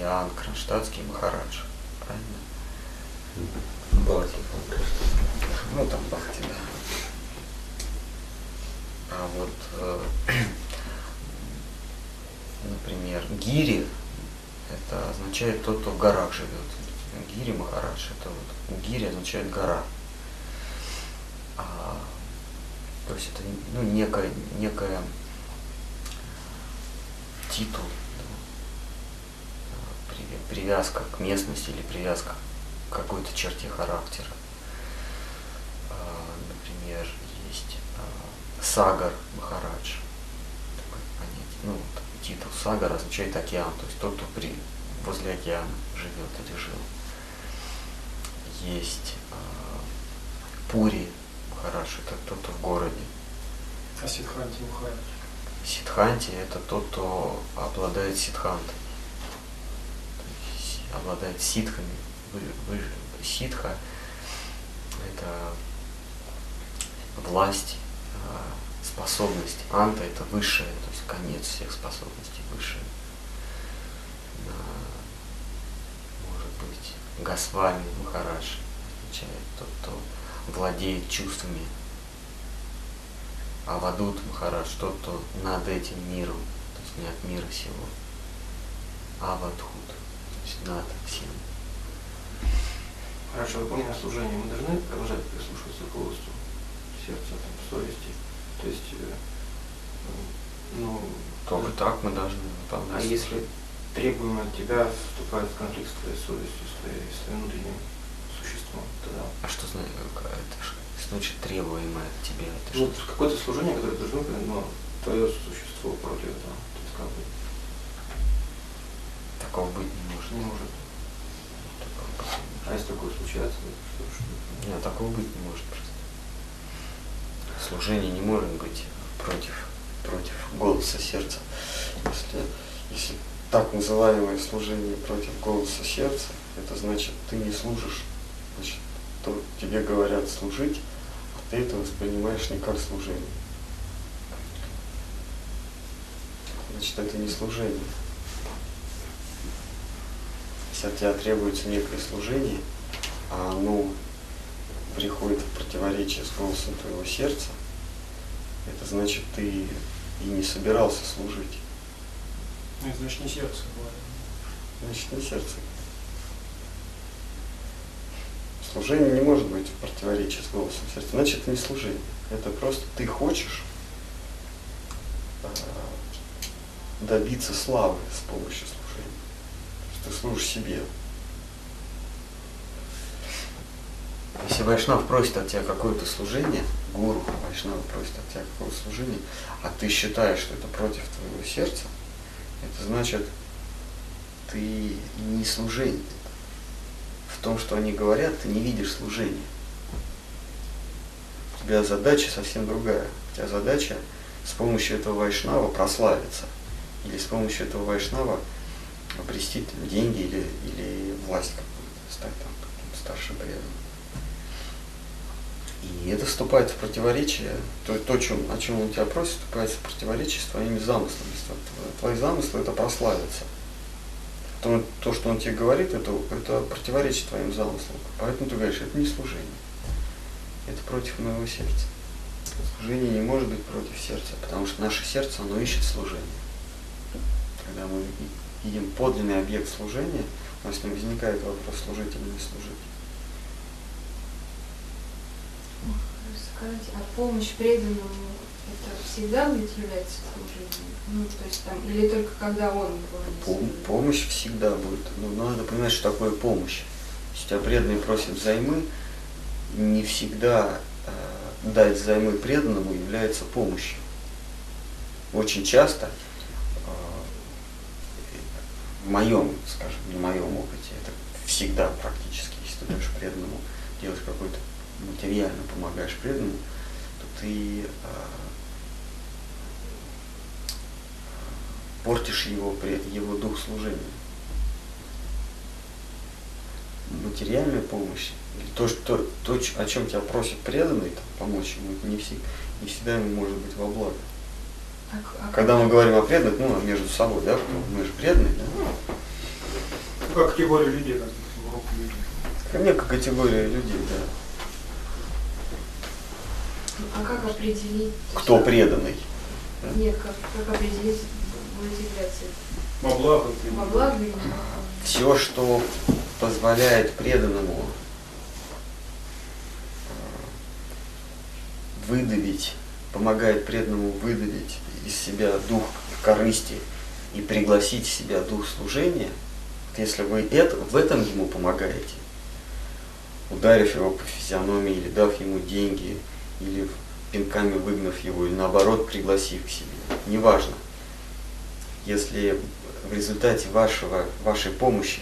Иоанн Кронштадтский Махарадж. Правильно? Бхакти. Ну там Бхакти, да. А вот, э, [clears throat] например, Гири, это означает тот, кто в горах живет. Гири Махарадж, это вот, Гири означает гора. А, то есть это ну, некая, некая титул, привязка к местности или привязка к какой-то черте характера. А, например, есть а, Сагар Махарадж. Такое понятие. Ну, титул Сагар означает океан, то есть тот, кто при, возле океана живет или жил. Есть э, Пури Махарадж, это тот, кто в городе. А Сидханти Махарадж? Сидханти это тот, кто обладает сидхантой обладает ситхами. Ситха – это власть, а, способность. Анта – это высшее, то есть конец всех способностей, высшее. Может быть, Госвами Махарадж означает тот, кто владеет чувствами. Авадут Махарадж, тот, кто над этим миром, то есть не от мира сего. Авадхут, то есть над всем. Хорошо, выполняя служение, мы должны продолжать прислушиваться к голосу сердца, там, совести. То есть, э, ну, Только так мы должны а выполнять. если требуемое от тебя вступает в конфликт с твоей совестью, с твоей, с внутренним А что значит, это ж- значит требуемое от тебя? Это Ну, что? какое-то служение, которое должно быть, но твое существо против этого. То есть как бы Такого быть не может. не может. Не может. А если такое случается, то что, что? Нет, такого быть не может просто. Служение не может быть против, против голоса сердца. Если, если так называемое служение против голоса сердца, это значит, ты не служишь. Значит, то тебе говорят служить, а ты это воспринимаешь не как служение. Значит, это не служение. Если от тебя требуется некое служение, а оно приходит в противоречие с голосом твоего сердца, это значит, ты и не собирался служить. Ну, это значит не сердце говорит. Значит, не сердце. Служение не может быть в противоречии с голосом сердца. Значит, это не служение. Это просто ты хочешь а, добиться славы с помощью служения. Ты служишь себе. Если Вайшнав просит от тебя какое-то служение, гуру Вайшнава просит от тебя какое-то служение, а ты считаешь, что это против твоего сердца, это значит, ты не служение. В том, что они говорят, ты не видишь служения. У тебя задача совсем другая. У тебя задача с помощью этого вайшнава прославиться. Или с помощью этого вайшнава обрести там, деньги или, или власть какую-то, стать там старшим преданным. И это вступает в противоречие, то, то чем, о чем он тебя просит, вступает в противоречие с твоими замыслами. Тво- Твои замыслы это прославиться. То, то, что он тебе говорит, это, это противоречит твоим замыслам. Поэтому ты говоришь, это не служение. Это против моего сердца. Служение не может быть против сердца, потому что наше сердце, оно ищет служение. Когда мы ви- видим подлинный объект служения, у нас не возникает вопрос, служить или не служить. Скажите, а помощь преданному это всегда будет являться служением? Ну, то есть там, или только когда он Пом- помощь всегда будет. Но надо понимать, что такое помощь. Если тебя преданные просят взаймы, не всегда э, дать взаймы преданному является помощью. Очень часто, э, в моем, скажем, на моем опыте, это всегда практически, если ты даешь преданному, делаешь какой-то материально помогаешь преданному, то ты э, портишь его, его дух служения. Материальная помощь, или то, что, то, о чем тебя просит преданный, там, помочь ему, это не, все, не всегда ему может быть во благо. А а Когда мы говорим о преданных, ну, между собой, да, мы же преданные, да? Ну, как категория людей, как группа людей. Ко мне как категория людей, да. А как определить? Кто преданный? Нет, как, как определить, Во благо. Все, что позволяет преданному э, выдавить, помогает преданному выдавить из себя дух корысти и пригласить в себя дух служения, если вы это, в этом ему помогаете, ударив его по физиономии или дав ему деньги, или пинками выгнав его, или наоборот пригласив к себе, неважно. Если в результате вашего, вашей помощи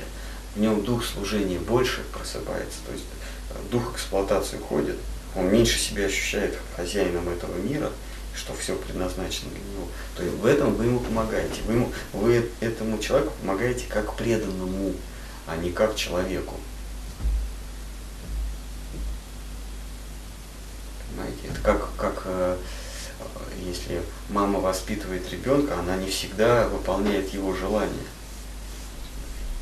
в нем дух служения больше просыпается, то есть э, дух эксплуатации уходит, он меньше себя ощущает хозяином этого мира, что все предназначено для него, то и в этом вы ему помогаете. Вы, ему, вы этому человеку помогаете как преданному, а не как человеку. Понимаете, это как, как э, если мама воспитывает ребенка, она не всегда выполняет его желания.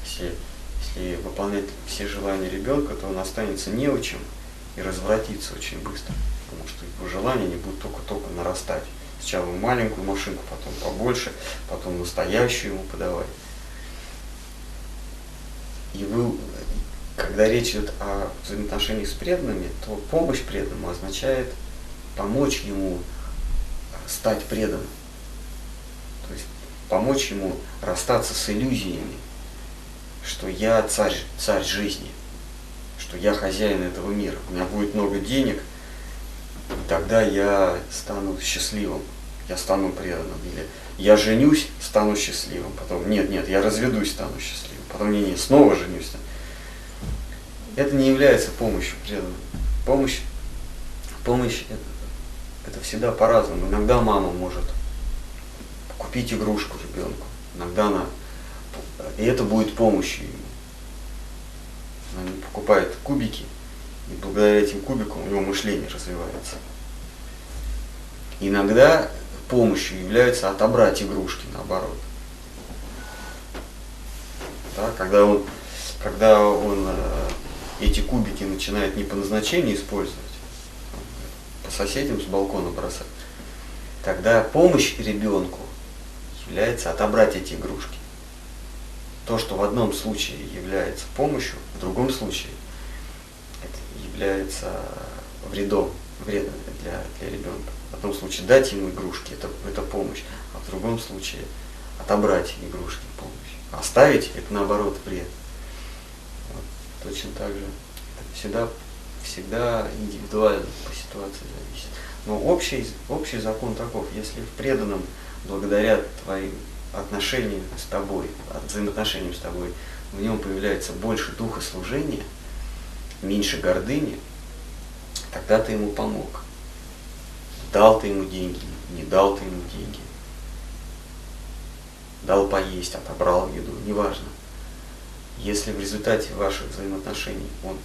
Если, если выполнять все желания ребенка, то он останется неучим и развратится очень быстро. потому что его желания они будут только-только нарастать. Сначала маленькую машинку, потом побольше, потом настоящую ему подавать. И вы, когда речь идет о взаимоотношениях с преданными, то помощь преданному означает помочь ему стать преданным. То есть помочь ему расстаться с иллюзиями, что я царь, царь жизни, что я хозяин этого мира, у меня будет много денег, и тогда я стану счастливым, я стану преданным. Или я женюсь, стану счастливым, потом нет, нет, я разведусь, стану счастливым, потом не, не, снова женюсь. Это не является помощью преданным. Помощь, помощь это, это всегда по-разному. Иногда мама может купить игрушку ребенку, иногда она, и это будет помощью ему. Она покупает кубики, и благодаря этим кубикам у него мышление развивается. Иногда помощью является отобрать игрушки, наоборот. Да, когда он, когда он э, эти кубики начинает не по назначению использовать, по соседям с балкона бросать, тогда помощь ребенку является отобрать эти игрушки. То, что в одном случае является помощью, в другом случае это является вредом, вредом для, для ребенка. В одном случае дать ему игрушки это, это помощь, а в другом случае отобрать игрушки помощь. Оставить это наоборот вред. Вот, точно так же. Всегда, всегда индивидуально по ситуации зависит. Но общий, общий закон таков, если в преданном благодаря твоим отношениям с тобой, взаимоотношениям с тобой, в нем появляется больше духа служения, меньше гордыни, тогда ты ему помог. Дал ты ему деньги, не дал ты ему деньги. Дал поесть, отобрал еду, неважно. Если в результате ваших взаимоотношений он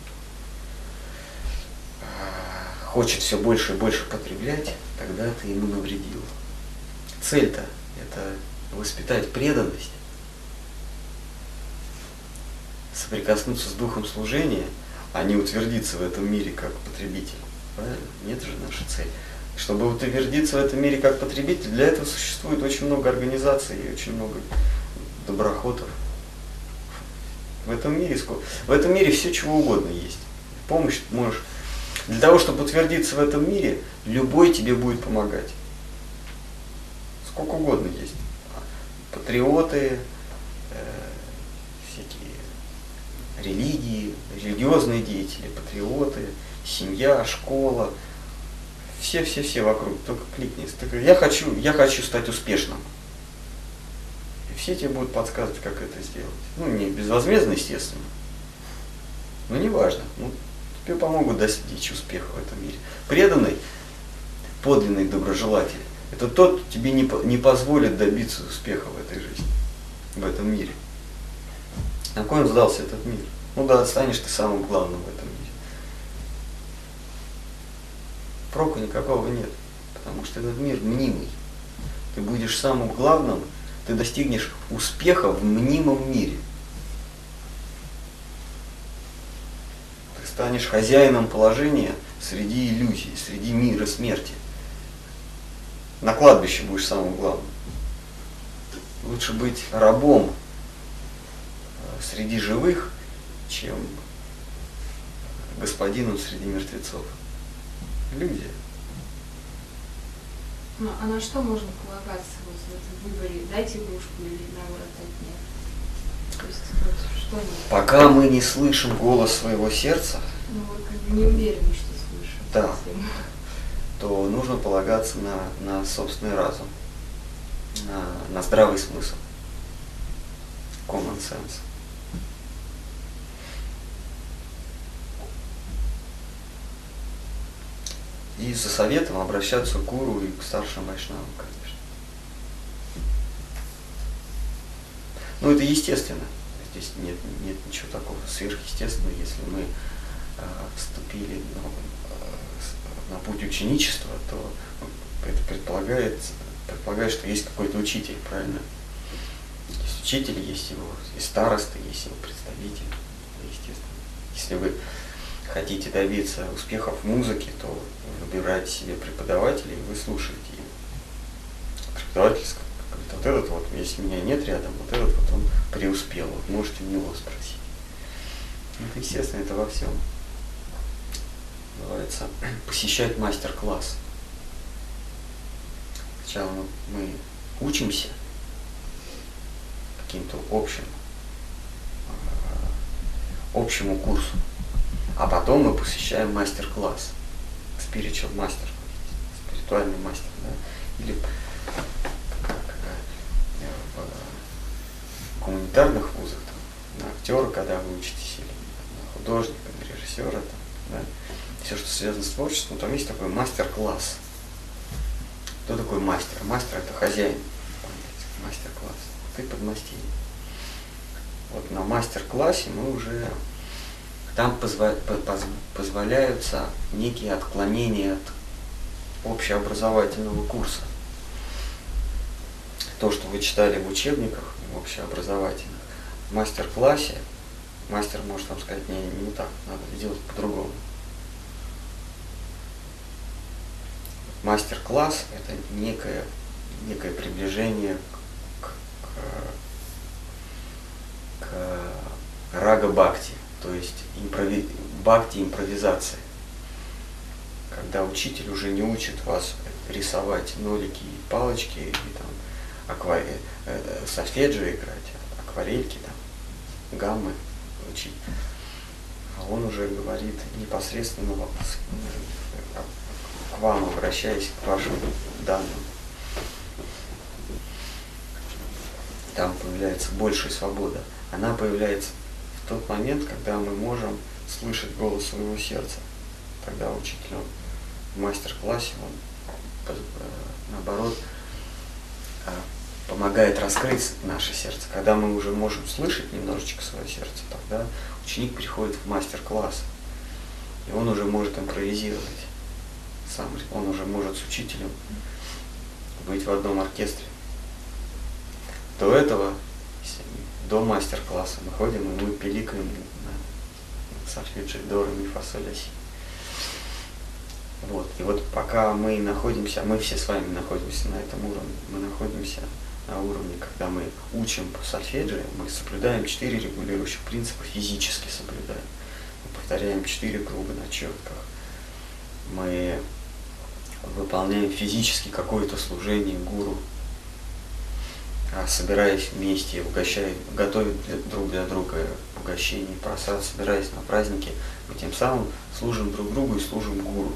хочет все больше и больше потреблять, тогда ты ему навредил. Цель-то это воспитать преданность, соприкоснуться с духом служения, а не утвердиться в этом мире как потребитель. Правильно? Нет же наша цель. Чтобы утвердиться в этом мире как потребитель, для этого существует очень много организаций и очень много доброхотов. В этом мире, в этом мире все чего угодно есть. Помощь можешь. Для того, чтобы утвердиться в этом мире, любой тебе будет помогать. Сколько угодно есть. Патриоты, э, всякие религии, религиозные деятели, патриоты, семья, школа, все-все-все вокруг, только кликни. Я хочу, я хочу стать успешным. И все тебе будут подсказывать, как это сделать. Ну, не безвозмездно, естественно. Но не важно. Ну, тебе помогут достичь успеха в этом мире. Преданный, подлинный доброжелатель, это тот, кто тебе не, не позволит добиться успеха в этой жизни, в этом мире. На кой он сдался этот мир? Ну да, станешь ты самым главным в этом мире. проку никакого нет, потому что этот мир мнимый. Ты будешь самым главным, ты достигнешь успеха в мнимом мире. Ты станешь хозяином положения среди иллюзий, среди мира смерти. На кладбище будешь самым главным. Лучше быть рабом э, среди живых, чем господином среди мертвецов люди. Ну, а на что можно полагаться вот в этом выборе? Дать игрушку или наоборот нет? То есть вот что нет? Пока мы не слышим голос своего сердца, ну, вот, как бы не уверены, что слышим. Да. то нужно полагаться на, на собственный разум, на, на здравый смысл, common sense. И за советом обращаться к гуру и к старшим вайшнавам, конечно. Ну, это естественно. Здесь нет, нет ничего такого сверхъестественного, если мы э, вступили ну, э, на путь ученичества, то это предполагает, предполагает, что есть какой-то учитель, правильно? Есть учитель, есть его, есть староста, есть его представитель, естественно. Если вы хотите добиться успехов в музыке, то выбирайте себе преподавателя и вы слушаете его. Преподаватель вот этот вот, если меня нет рядом, вот этот вот он преуспел, вот можете у него спросить. Ну, Это естественно, это во всем. Называется [clears throat] посещать мастер-класс. Сначала мы, мы учимся каким-то общим, э, общему курсу, а потом мы посещаем мастер-класс, spiritual мастер, спиритуальный мастер, да, или как, э, в гуманитарных вузах, там, на актера, когда вы учитесь, или на художника, на режиссера, там, да, все, что связано с творчеством, там есть такой мастер-класс. Кто такой мастер? Мастер это хозяин. Мастер-класс. Ты подмастерье. Вот на мастер-классе мы уже там позволяются некие отклонения от общеобразовательного курса. То, что вы читали в учебниках общеобразовательных, в мастер-классе мастер может вам сказать, не, не так, надо сделать по-другому. Мастер-класс – это некое, некое приближение к, к, к рага-бхакти, то есть импрови, бхакти импровизации. Когда учитель уже не учит вас рисовать нолики и палочки, и там аква... э, сольфеджио играть, акварельки, там, гаммы учить. А он уже говорит непосредственно к вам, обращаясь к вашим данным. Там появляется большая свобода. Она появляется в тот момент, когда мы можем слышать голос своего сердца. Тогда учитель, он в мастер-классе, он э, наоборот э, помогает раскрыть наше сердце. Когда мы уже можем слышать немножечко свое сердце, тогда ученик приходит в мастер-класс. И он уже может импровизировать. Сам он уже может с учителем быть в одном оркестре. До этого, до мастер-класса мы ходим и мы пиликаем на сольфеджио до, ми. Вот. И вот пока мы находимся, мы все с вами находимся на этом уровне, мы находимся на уровне, когда мы учим по сольфеджио, мы соблюдаем четыре регулирующих принципа, физически соблюдаем. Мы повторяем четыре круга на четках. Мы выполняем физически какое-то служение гуру, а собираясь вместе, угощая, готовят для- друг для друга угощение, просад, собираясь на праздники, мы тем самым служим друг другу и служим гуру.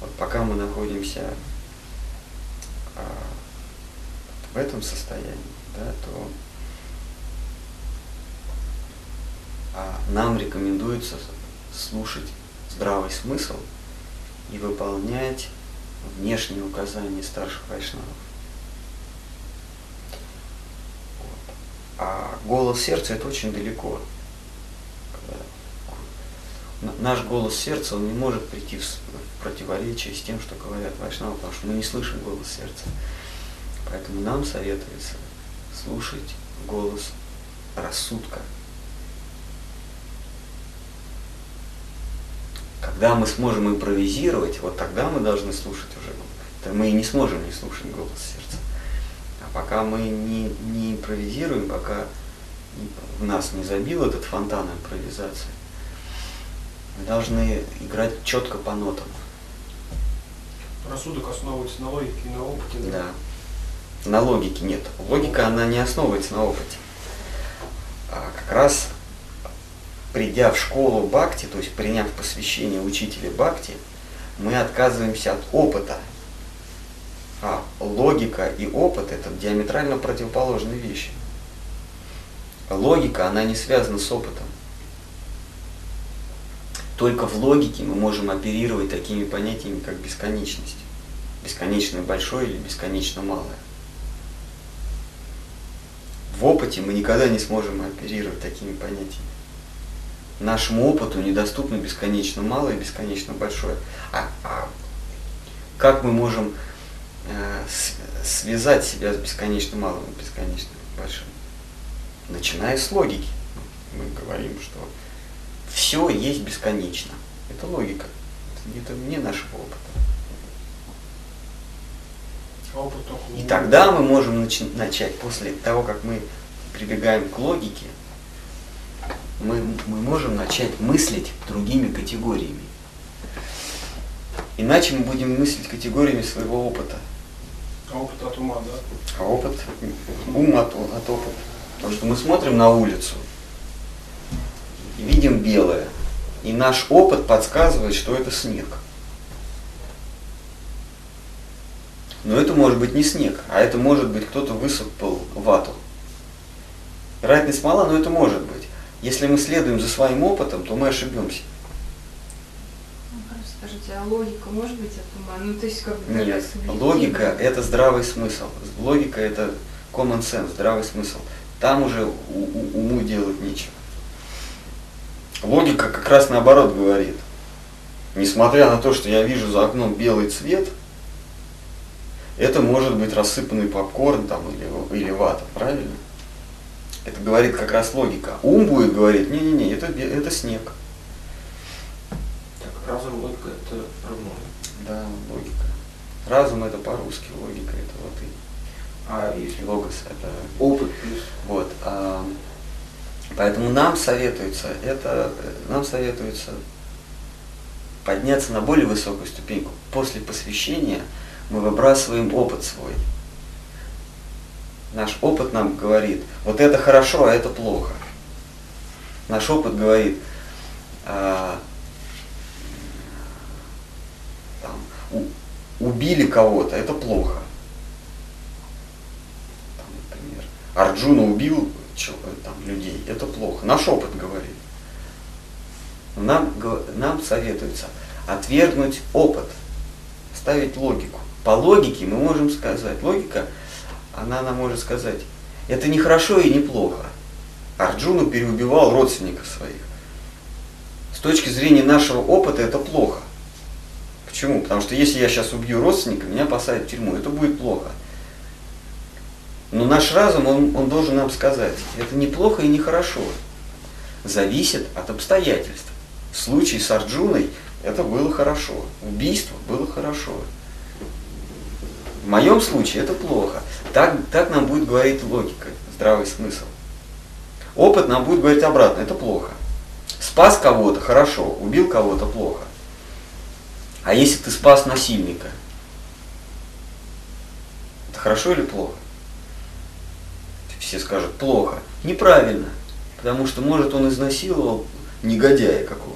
Вот пока мы находимся а, в этом состоянии, да, то а, нам рекомендуется слушать здравый смысл и выполнять внешние указания старших вайшнавов. Вот. А голос сердца это очень далеко. Наш голос сердца, он не может прийти в противоречие с тем, что говорят вайшнавы, потому что мы не слышим голос сердца. Поэтому нам советуется слушать голос рассудка. Когда мы сможем импровизировать, вот тогда мы должны слушать уже. Это мы и не сможем не слушать голос сердца. А пока мы не, не импровизируем, пока в нас не забил этот фонтан импровизации, мы должны играть четко по нотам. Рассудок основывается на логике и на опыте. Да. На логике нет. Логика, она не основывается на опыте. А как раз придя в школу Бхакти, то есть приняв посвящение учителя Бхакти, мы отказываемся от опыта. А логика и опыт это диаметрально противоположные вещи. Логика, она не связана с опытом. Только в логике мы можем оперировать такими понятиями, как бесконечность. Бесконечно большое или бесконечно малое. В опыте мы никогда не сможем оперировать такими понятиями. Нашему опыту недоступно бесконечно малое и бесконечно большое. А, а как мы можем э, связать себя с бесконечно малым и бесконечно большим? Начиная с логики. Мы говорим, что все есть бесконечно. Это логика. Это не нашего опыта. И тогда мы можем начать, после того, как мы прибегаем к логике, мы, мы можем начать мыслить другими категориями. Иначе мы будем мыслить категориями своего опыта. А опыт от ума, да? А опыт, ум от, от опыта. Потому что мы смотрим на улицу и видим белое. И наш опыт подсказывает, что это снег. Но это может быть не снег, а это может быть кто-то высыпал вату. Вероятность мала, но это может быть. Если мы следуем за своим опытом, то мы ошибемся. Ну, Скажите, а логика может быть от ума? Ну, то есть как бы Нет, логика – это здравый смысл. Логика – это common sense, здравый смысл. Там уже у- у- уму делать нечего. Логика как раз наоборот говорит. Несмотря на то, что я вижу за окном белый цвет, это может быть рассыпанный попкорн там, или, или вата, правильно? Это говорит как раз логика. Ум будет говорить, не-не-не, это, это снег. Так, разум, логика это равно. Да, логика. Разум это по-русски, логика это латынь. А если Логос это опыт плюс вот. а, поэтому нам советуется это нам советуется подняться на более высокую ступеньку. После посвящения мы выбрасываем опыт свой. Наш опыт нам говорит, вот это хорошо, а это плохо. Наш опыт говорит, а, там, у- убили кого-то, это плохо. Там, например, Арджуна убил там, людей, это плохо. Наш опыт говорит. Нам, нам советуется отвергнуть опыт, ставить логику. По логике мы можем сказать, логика, она нам может сказать, это не хорошо и не плохо. Арджуна переубивал родственников своих. С точки зрения нашего опыта это плохо. Почему? Потому что если я сейчас убью родственника, меня посадят в тюрьму. Это будет плохо. Но наш разум, он, он должен нам сказать, это не плохо и не хорошо. Зависит от обстоятельств. В случае с Арджуной это было хорошо. Убийство было хорошо. Моем случае это плохо. Так, так нам будет говорить логика, здравый смысл. Опыт нам будет говорить обратно, это плохо. Спас кого-то, хорошо, убил кого-то, плохо. А если ты спас насильника, это хорошо или плохо? Все скажут, плохо. Неправильно. Потому что, может, он изнасиловал негодяя какого-нибудь.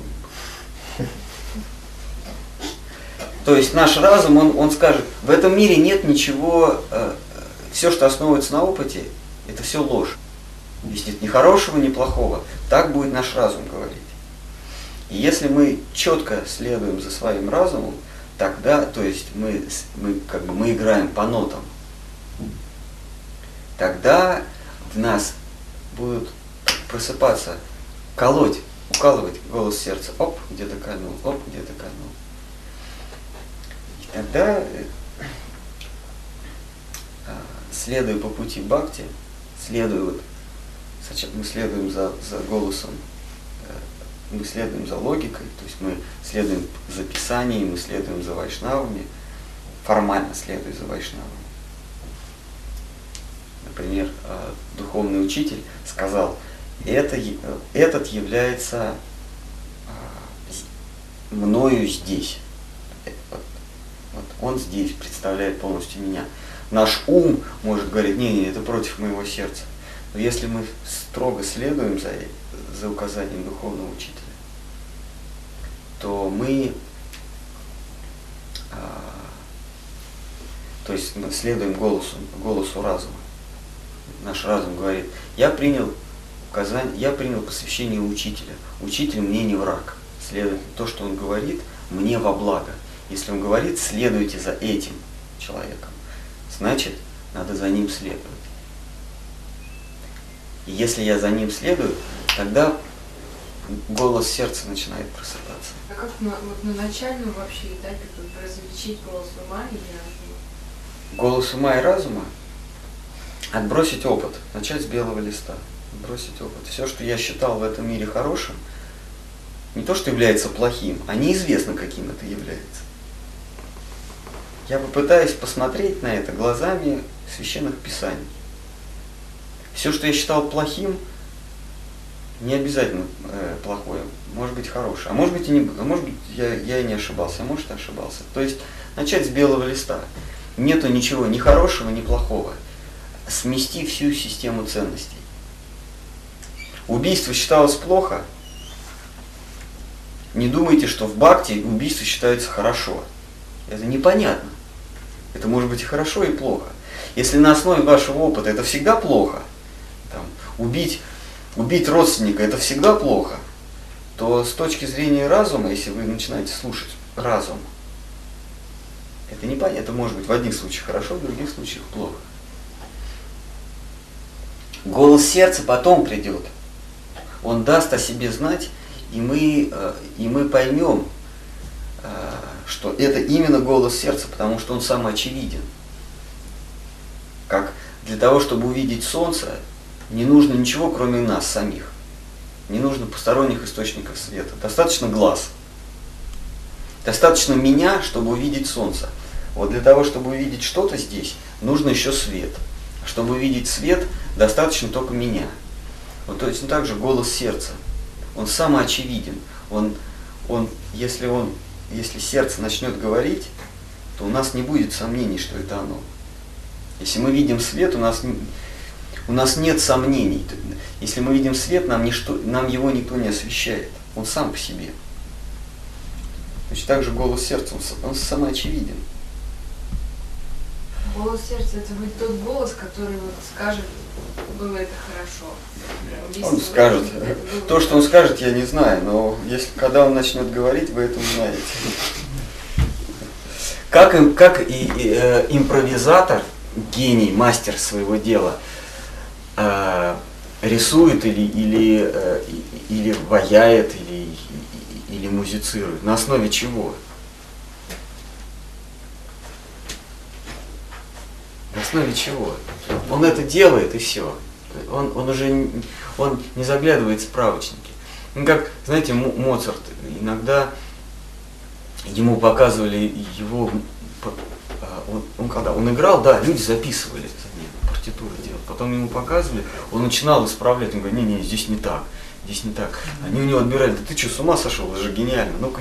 То есть наш разум, он, он скажет, в этом мире нет ничего, все, что основывается на опыте, это все ложь. Здесь нет ни хорошего, ни плохого. Так будет наш разум говорить. И если мы четко следуем за своим разумом, тогда, то есть мы, мы, как бы, мы играем по нотам, тогда в нас будут просыпаться, колоть, укалывать голос сердца. Оп, где-то канул, оп, где-то канул. Тогда, э, следуя по пути бхакти, следуя вот, мы следуем за, за голосом, э, мы следуем за логикой, то есть мы следуем за писанием, мы следуем за вайшнавами, формально следуя за вайшнавами. Например, э, духовный учитель сказал, это, этот является а, мною здесь. Э, Вот, он здесь представляет полностью меня. Наш ум может говорить, не, не, это против моего сердца. Но если мы строго следуем за, за указанием духовного учителя, то мы, а, то есть мы следуем голосу, голосу разума. Наш разум говорит, я принял указание, я принял посвящение учителя. Учитель мне не враг. Следовательно, то, что он говорит, мне во благо. Если он говорит, следуйте за этим человеком, значит, надо за ним следовать. И если я за ним следую, тогда голос сердца начинает просыпаться. А как на, вот на начальном вообще этапе тут различить голос ума и разума? Голос ума и разума отбросить опыт, начать с белого листа, отбросить опыт. Все, что я считал в этом мире хорошим, не то, что является плохим, а неизвестно, каким это является. Я попытаюсь посмотреть на это глазами священных писаний. Все, что я считал плохим, не обязательно э, плохое, может быть хорошее. А может быть, и не, а может быть я, я и не ошибался, а может и ошибался. То есть начать с белого листа. Нету ничего ни хорошего, ни плохого. Смести всю систему ценностей. Убийство считалось плохо. Не думайте, что в бхакти убийство считается хорошо. Это непонятно. Это может быть и хорошо, и плохо. Если на основе вашего опыта это всегда плохо, там, убить, убить родственника это всегда плохо, то с точки зрения разума, если вы начинаете слушать разум, это не понятно. Это может быть в одних случаях хорошо, в других случаях плохо. Голос сердца потом придет. Он даст о себе знать, и мы, э, и мы поймем, э, что это именно голос сердца, потому что он самый очевиден. Как для того, чтобы увидеть солнце, не нужно ничего, кроме нас самих. Не нужно посторонних источников света. Достаточно глаз. Достаточно меня, чтобы увидеть солнце. Вот для того, чтобы увидеть что-то здесь, нужно еще свет. Чтобы увидеть свет, достаточно только меня. Вот точно так же голос сердца. Он самый очевиден. Он, он, если, он, если сердце начнет говорить, то у нас не будет сомнений, что это оно. Если мы видим свет, у нас, у нас нет сомнений. Если мы видим свет, нам, ничто, нам его никто не освещает. Он сам по себе. Точно так же голос сердца, он, он самый очевиден. Голос сердца это будет тот голос, который вот скажет, было это хорошо. Он скажет. То, что он скажет, я не знаю, но если когда он начнет говорить, вы это узнаете. Как, им, как и, и э, импровизатор, гений, мастер своего дела, э, рисует или, или, э, или ваяет, или, или музицирует. На основе чего? На основе чего? Он это делает и все. Он, он уже он не заглядывает в справочники. Ну, как, знаете, Моцарт иногда ему показывали его, а, он, он когда он играл, да, люди записывали партитуры делали. Потом ему показывали, он начинал исправлять, он говорит, не-не, здесь не так, здесь не так. Они у него отбирали, да ты что, с ума сошел, это же гениально, ну-ка,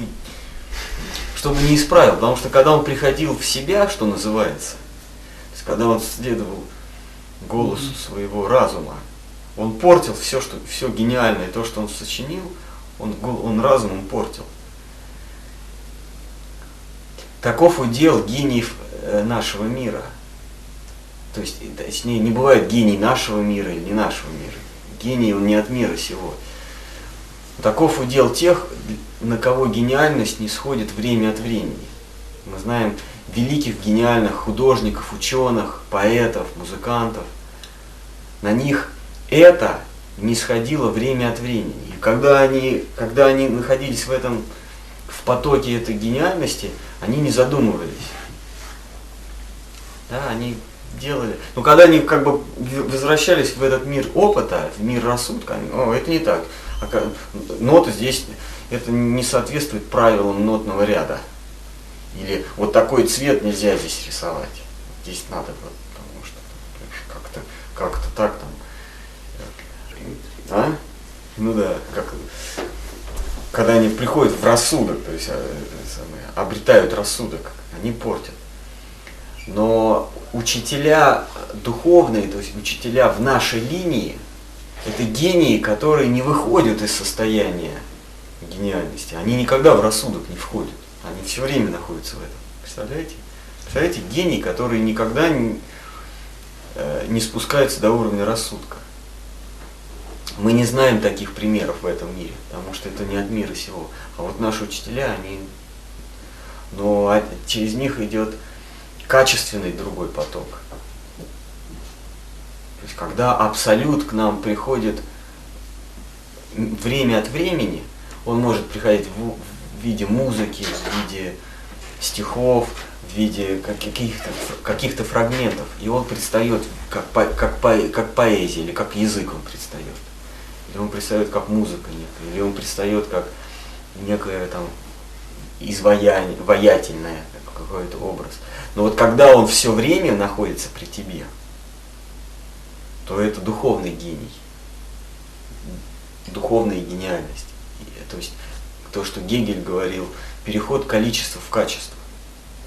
чтобы не исправил, потому что когда он приходил в себя, что называется, когда он следовал голосу своего разума, он портил все, что, все гениальное, то, что он сочинил, он, он разумом портил. Таков удел гениев э, нашего мира. То есть, точнее, не бывает гений нашего мира или не нашего мира. Гений он не от мира сего. Таков удел тех, на кого гениальность не сходит время от времени. Мы знаем, великих гениальных художников, ученых, поэтов, музыкантов. На них это не сходило время от времени. И когда они, когда они находились в этом, в потоке этой гениальности, они не задумывались. Да, они делали. Но когда они как бы возвращались в этот мир опыта, в мир рассудка, они, о, это не так. А ноты здесь, это не соответствует правилам нотного ряда. Или вот такой цвет нельзя здесь рисовать. Здесь надо потому что как-то как-то так там. А? Ну да, как когда они приходят в рассудок, то есть э, самое, обретают рассудок, они портят. Но учителя духовные, то есть учителя в нашей линии, это гении, которые не выходят из состояния гениальности. Они никогда в рассудок не входят. Они все время находятся в этом. Представляете? Представляете, гений, который никогда не, э, не спускается до уровня рассудка. Мы не знаем таких примеров в этом мире, потому что это не от мира сего. А вот наши учителя, они, но через них идет качественный другой поток. То есть, когда абсолют к нам приходит время от времени, он может приходить в, в виде музыки, в виде стихов, в виде каких-то каких фрагментов. И он предстает как, как, как поэзия или как язык он предстает. Или он предстает как музыка некая, или он предстает как, некое там изваяние, какой-то образ. Но вот когда он все время находится при тебе, то это духовный гений, духовная гениальность. То есть то, что Гегель говорил, переход количества в качество.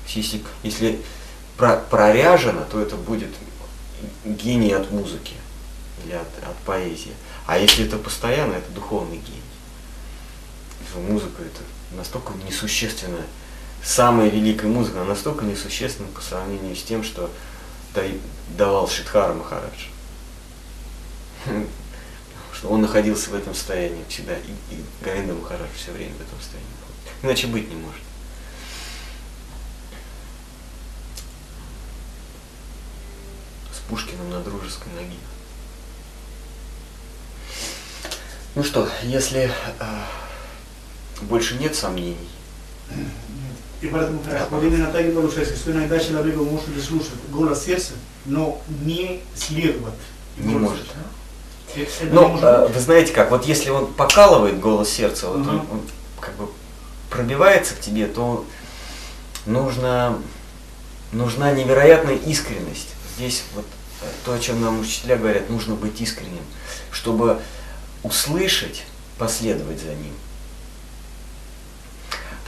Если, если про, проряжено, то это будет гений от музыки или от, от поэзии. А если это постоянно, это духовный гений. Музыка это настолько несущественная. Самая великая музыка, она настолько несущественна по сравнению с тем, что давал Шидхара Махарадж. Что он находился в этом состоянии всегда, и, и Говинда Махарадж все время в этом состоянии. Иначе быть не может. С Пушкиным на дружеской ноге. Ну что, если э, больше нет сомнений. И поэтому господин Наталья Полушевский, что иногда человеку может слушать голос сердца, но не следовать. Не может. Ну, э, вы знаете как, вот если он покалывает голос сердца, вот он, он как бы пробивается к тебе, то нужно, нужна невероятная искренность. Здесь вот э, то, о чем нам учителя говорят, нужно быть искренним, чтобы услышать, последовать за ним.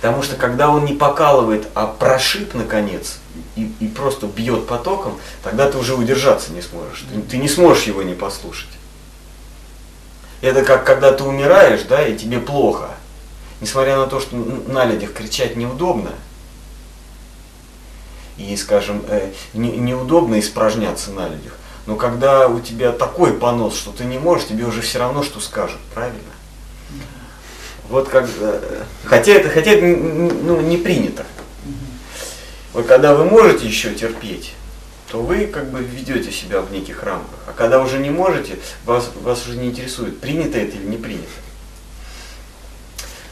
Потому что когда он не покалывает, а прошиб наконец и, и просто бьет потоком, тогда ты уже удержаться не сможешь. Ты, ты не сможешь его не послушать. Это как когда ты умираешь, да, и тебе плохо. Несмотря на то, что на людях кричать неудобно, и, скажем, э, не, неудобно испражняться на людях, но когда у тебя такой понос, что ты не можешь, тебе уже все равно, что скажут, правильно? Вот как, э, хотя это, хотя это ну, не принято. Вот когда вы можете еще терпеть, то вы как бы ведете себя в неких рамках. А когда уже не можете, вас, вас уже не интересует, принято это или не принято.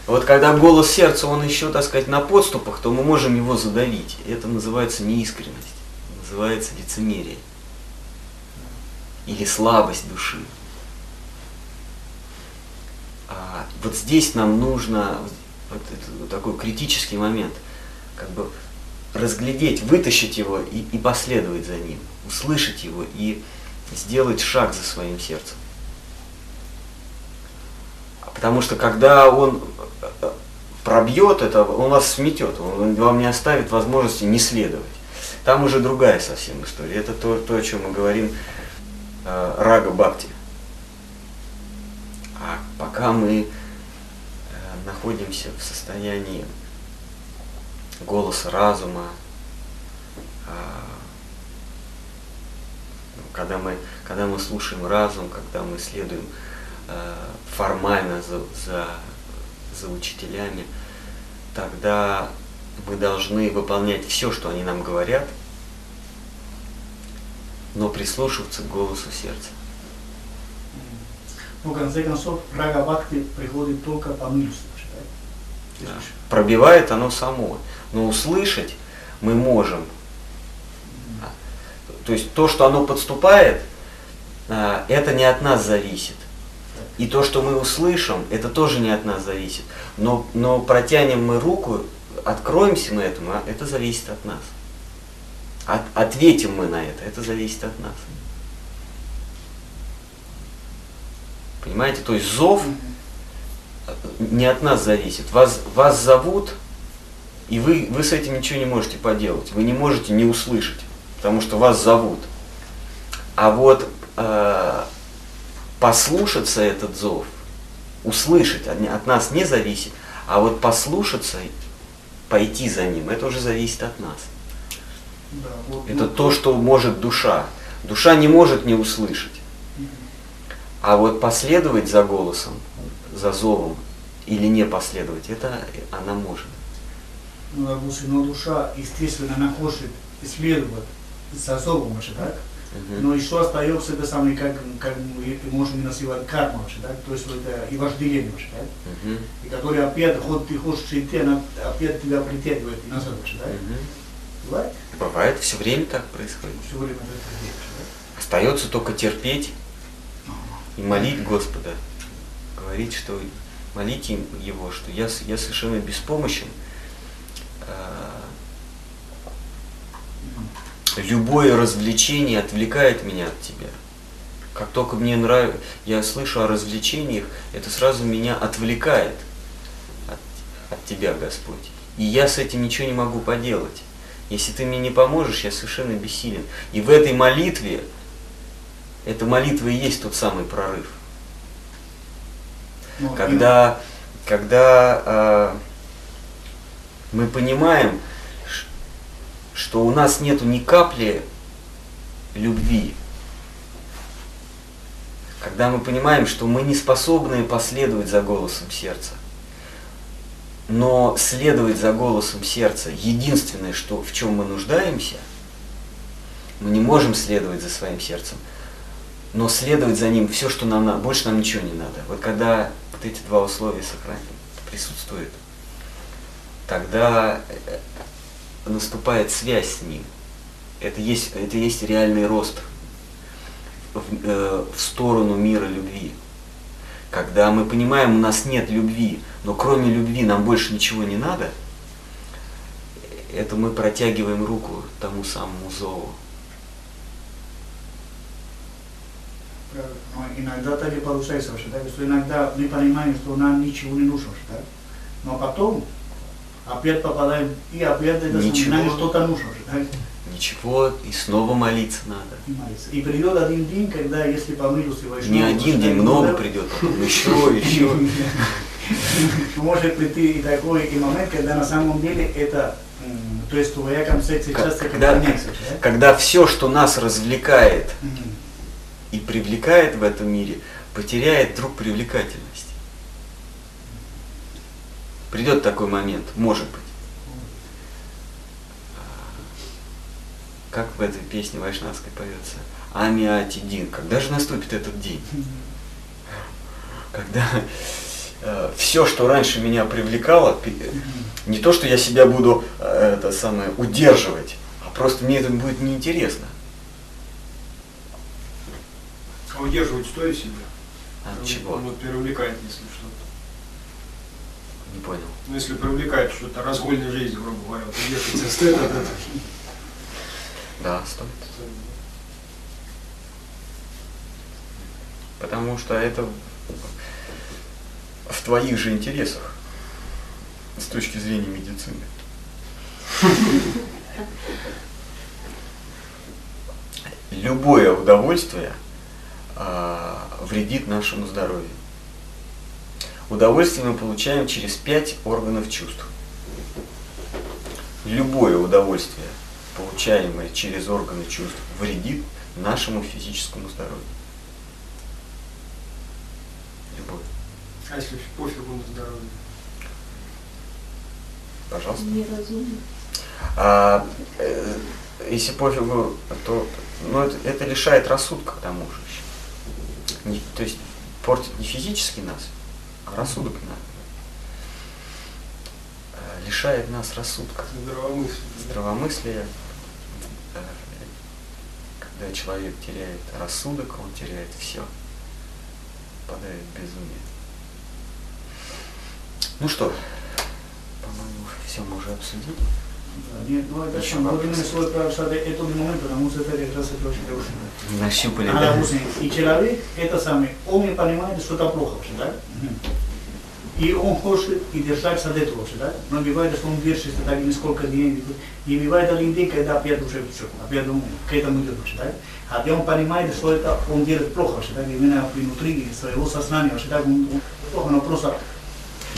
Вот когда голос сердца, он еще, так сказать, на подступах, то мы можем его задавить. Это называется неискренность, называется лицемерие. Или слабость души. А вот здесь нам нужно вот, вот такой критический момент, как бы разглядеть, вытащить его и, и последовать за ним, услышать его и сделать шаг за своим сердцем. Потому что когда он э, пробьет это, он вас сметет, он вам не оставит возможности не следовать. Там уже другая совсем история. Это то, то о чем мы говорим, э, рага бхакти. А пока мы э, находимся в состоянии голоса разума, а, когда мы, когда мы слушаем разум, когда мы следуем э, формально за, за, за учителями, тогда мы должны выполнять все, что они нам говорят, но прислушиваться к голосу сердца. Ну, в конце концов, рага бхакти приходит только по милости. Да. Пробивает оно само. Но услышать мы можем. То есть то, что оно подступает, а, это не от нас зависит. И то, что мы услышим, это тоже не от нас зависит. Но, но протянем мы руку, откроемся мы этому, а это зависит от нас. От, ответим мы на это, это зависит от нас. Понимаете? То есть зов не от нас зависит. Вас, вас зовут, и вы, вы с этим ничего не можете поделать. Вы не можете не услышать, потому что вас зовут. А вот э, послушаться этот зов, услышать от, от нас не зависит, а вот послушаться, пойти за ним, это уже зависит от нас. Да, вот, это ну, то, что может душа. Душа не может не услышать. А вот последовать за голосом, за зовом или не последовать, это она может. Ну, допустим, но душа, естественно, она хочет исследовать за зовом, вообще, так? Uh-huh. Но еще остается это самое, как, как мы можем называть карма, вообще, так? То есть это и вожделение, вообще, так? Uh-huh. И который опять, хоть ты хочешь идти, она опять тебя притягивает и назад, вообще, так? Uh-huh. Бывает? Бывает, все время так происходит. Все время так происходит, да? Остается только терпеть и молить Господа, говорить, что молите его, что я, с- я совершенно беспомощен. Э, Любое развлечение отвлекает меня от тебя. Как только мне нравится, я слышу о развлечениях, это сразу меня отвлекает от, от тебя, Господь. И я с этим ничего не могу поделать. Если ты мне не поможешь, я совершенно бессилен. И в этой молитве, эта молитва и есть тот самый прорыв. Ну, Когда, когда э, мы понимаем, что у нас нету ни капли любви, когда мы понимаем, что мы не способны последовать за голосом сердца, но следовать за голосом сердца, единственное, что, в чем мы нуждаемся, мы не можем следовать за своим сердцем, но следовать за ним все, что нам надо, больше нам ничего не надо. Вот когда вот эти два условия сохранят, присутствуют, тогда э, наступает связь с ним. Это есть, это есть реальный рост в, э, в сторону мира любви. Когда мы понимаем, у нас нет любви, но кроме любви нам больше ничего не надо, это мы протягиваем руку тому самому зову. Но иногда так и получается вообще, так, что иногда мы понимаем, что нам ничего не нужно, так? но потом опять попадаем, и опять это нам что-то нужно, вообще, так? Ничего, и снова молиться надо. И молиться. И придет один день, когда, если по милости Вайшнава, Не один день, много придет, потом еще, еще. [laughs] Может прийти и такой и момент, когда на самом деле это, то есть твоя концепция часто когда- меняется, да? Когда все, что нас развлекает Мгм. и привлекает в этом мире, потеряет вдруг привлекательность. Придет такой момент, может быть. Как в этой песне вайшнавской поется? Ами Ати Дин. Когда же наступит этот день? Когда все, что раньше меня привлекало, пи- не то, что я себя буду э, это самое удерживать, а просто мне это будет неинтересно. А удерживать стоит себя? А Он- чего? Он вот привлекает, если. Не понял. Ну, если привлекает что-то разгульной жизни, грубо говоря, вот удерживаться стоит от этого. Да, стоит. Потому что это в- твоих же интересах с точки зрения медицины. Любое удовольствие а, вредит нашему здоровью. Удовольствие мы получаем через пять органов чувств. Любое удовольствие, получаемое через органы чувств, вредит нашему физическому здоровью. Любое. А если пофигу на здоровье? Пожалуйста. Неразумно. А, э, если пофигу, то ну, это, это лишает рассудка к тому же. Не- то есть портит не физически нас, рассудок. Э, Лишает нас рассудка. Здравомыслие. Здравомыслие, когда человек теряет рассудок, он теряет все, падает в безумие. Ну что, по-моему, все мы уже обсудили. Нет, ну это Еще что, мы вопрос. именно свой прав, этот момент, потому что это как раз это очень хороший. Нащупали, А, да? и человек, это самый, он не понимает, что это плохо вообще, да? И он хочет и держаться от этого вообще, да? Но бывает, что он держится так несколько дней, и бывает один день, когда опять уже все, опять он к этому идет вообще, да? А где он понимает, что это он делает плохо вообще, да? Именно внутри своего сознания вообще, да? Он, он плохо, но просто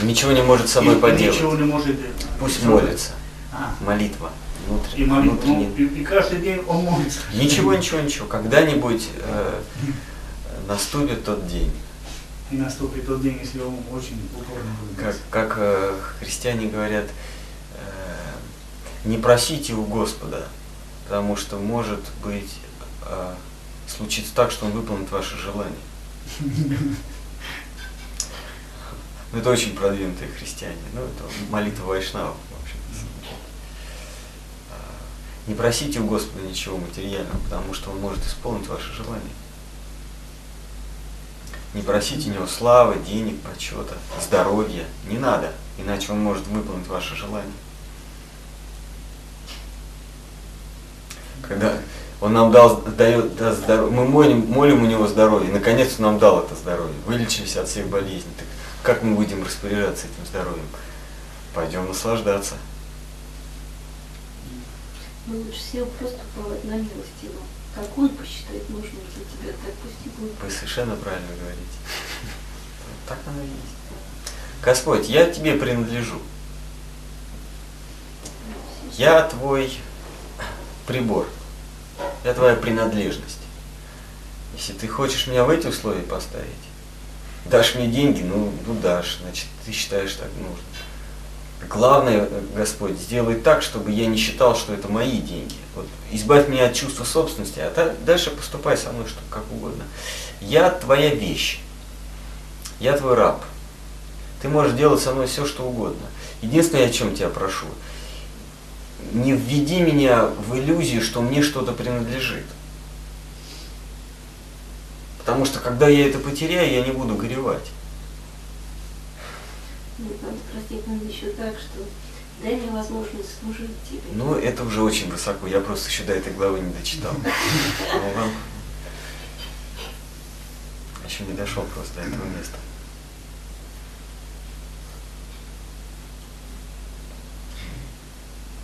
Ничего не может с собой поделать. ничего не может. э, Пусть молится. А, Молитва. и Внутренняя. молитва. Ну, внутренняя. и, и каждый день он молится. Ничего, ничего, ничего. Когда-нибудь э, наступит тот день. И наступит тот день, если он очень упорно будет. Как, как э, христиане говорят, э, не просите у Господа, потому что может быть э, случится так, что Он выполнит ваше желание. Ну, это очень продвинутые христиане. Ну, это молитва Вайшнава, в общем Не просите у Господа ничего материального, потому что Он может исполнить ваше желание. Не просить у него славы, денег, почета, здоровья. Не надо, иначе он может выполнить ваше желание. Когда он нам дал, дает, даст здоровье, мы молим, молим у него здоровье, наконец он нам дал это здоровье, вылечились от всех болезней. Так как мы будем распоряжаться этим здоровьем? Пойдем наслаждаться. Ну, лучше всего просто уповать на милость его. Какую посчитает нужным для тебя, так пусть и будет. Вы совершенно правильно говорите. [laughs] Так оно и есть. Господь, я тебе принадлежу. Я твой прибор. Я твоя принадлежность. Если ты хочешь меня в эти условия поставить, дашь мне деньги, ну, ну дашь, значит, ты считаешь так нужно. Главное, Господь, сделай так, чтобы я не считал, что это мои деньги. Вот, избавь меня от чувства собственности, а та- дальше поступай со мной, что как угодно. Я твоя вещь. Я твой раб. Ты можешь делать со мной все, что угодно. Единственное, о чем тебя прошу, не введи меня в иллюзию, что мне что-то принадлежит. Потому что когда я это потеряю, я не буду горевать. Нет, надо простить надо еще так, что дай мне возможность служить тебе. Ну, это уже очень высоко. Я просто еще до этой главы не дочитал. [laughs] Ну, Еще не дошел просто до этого места.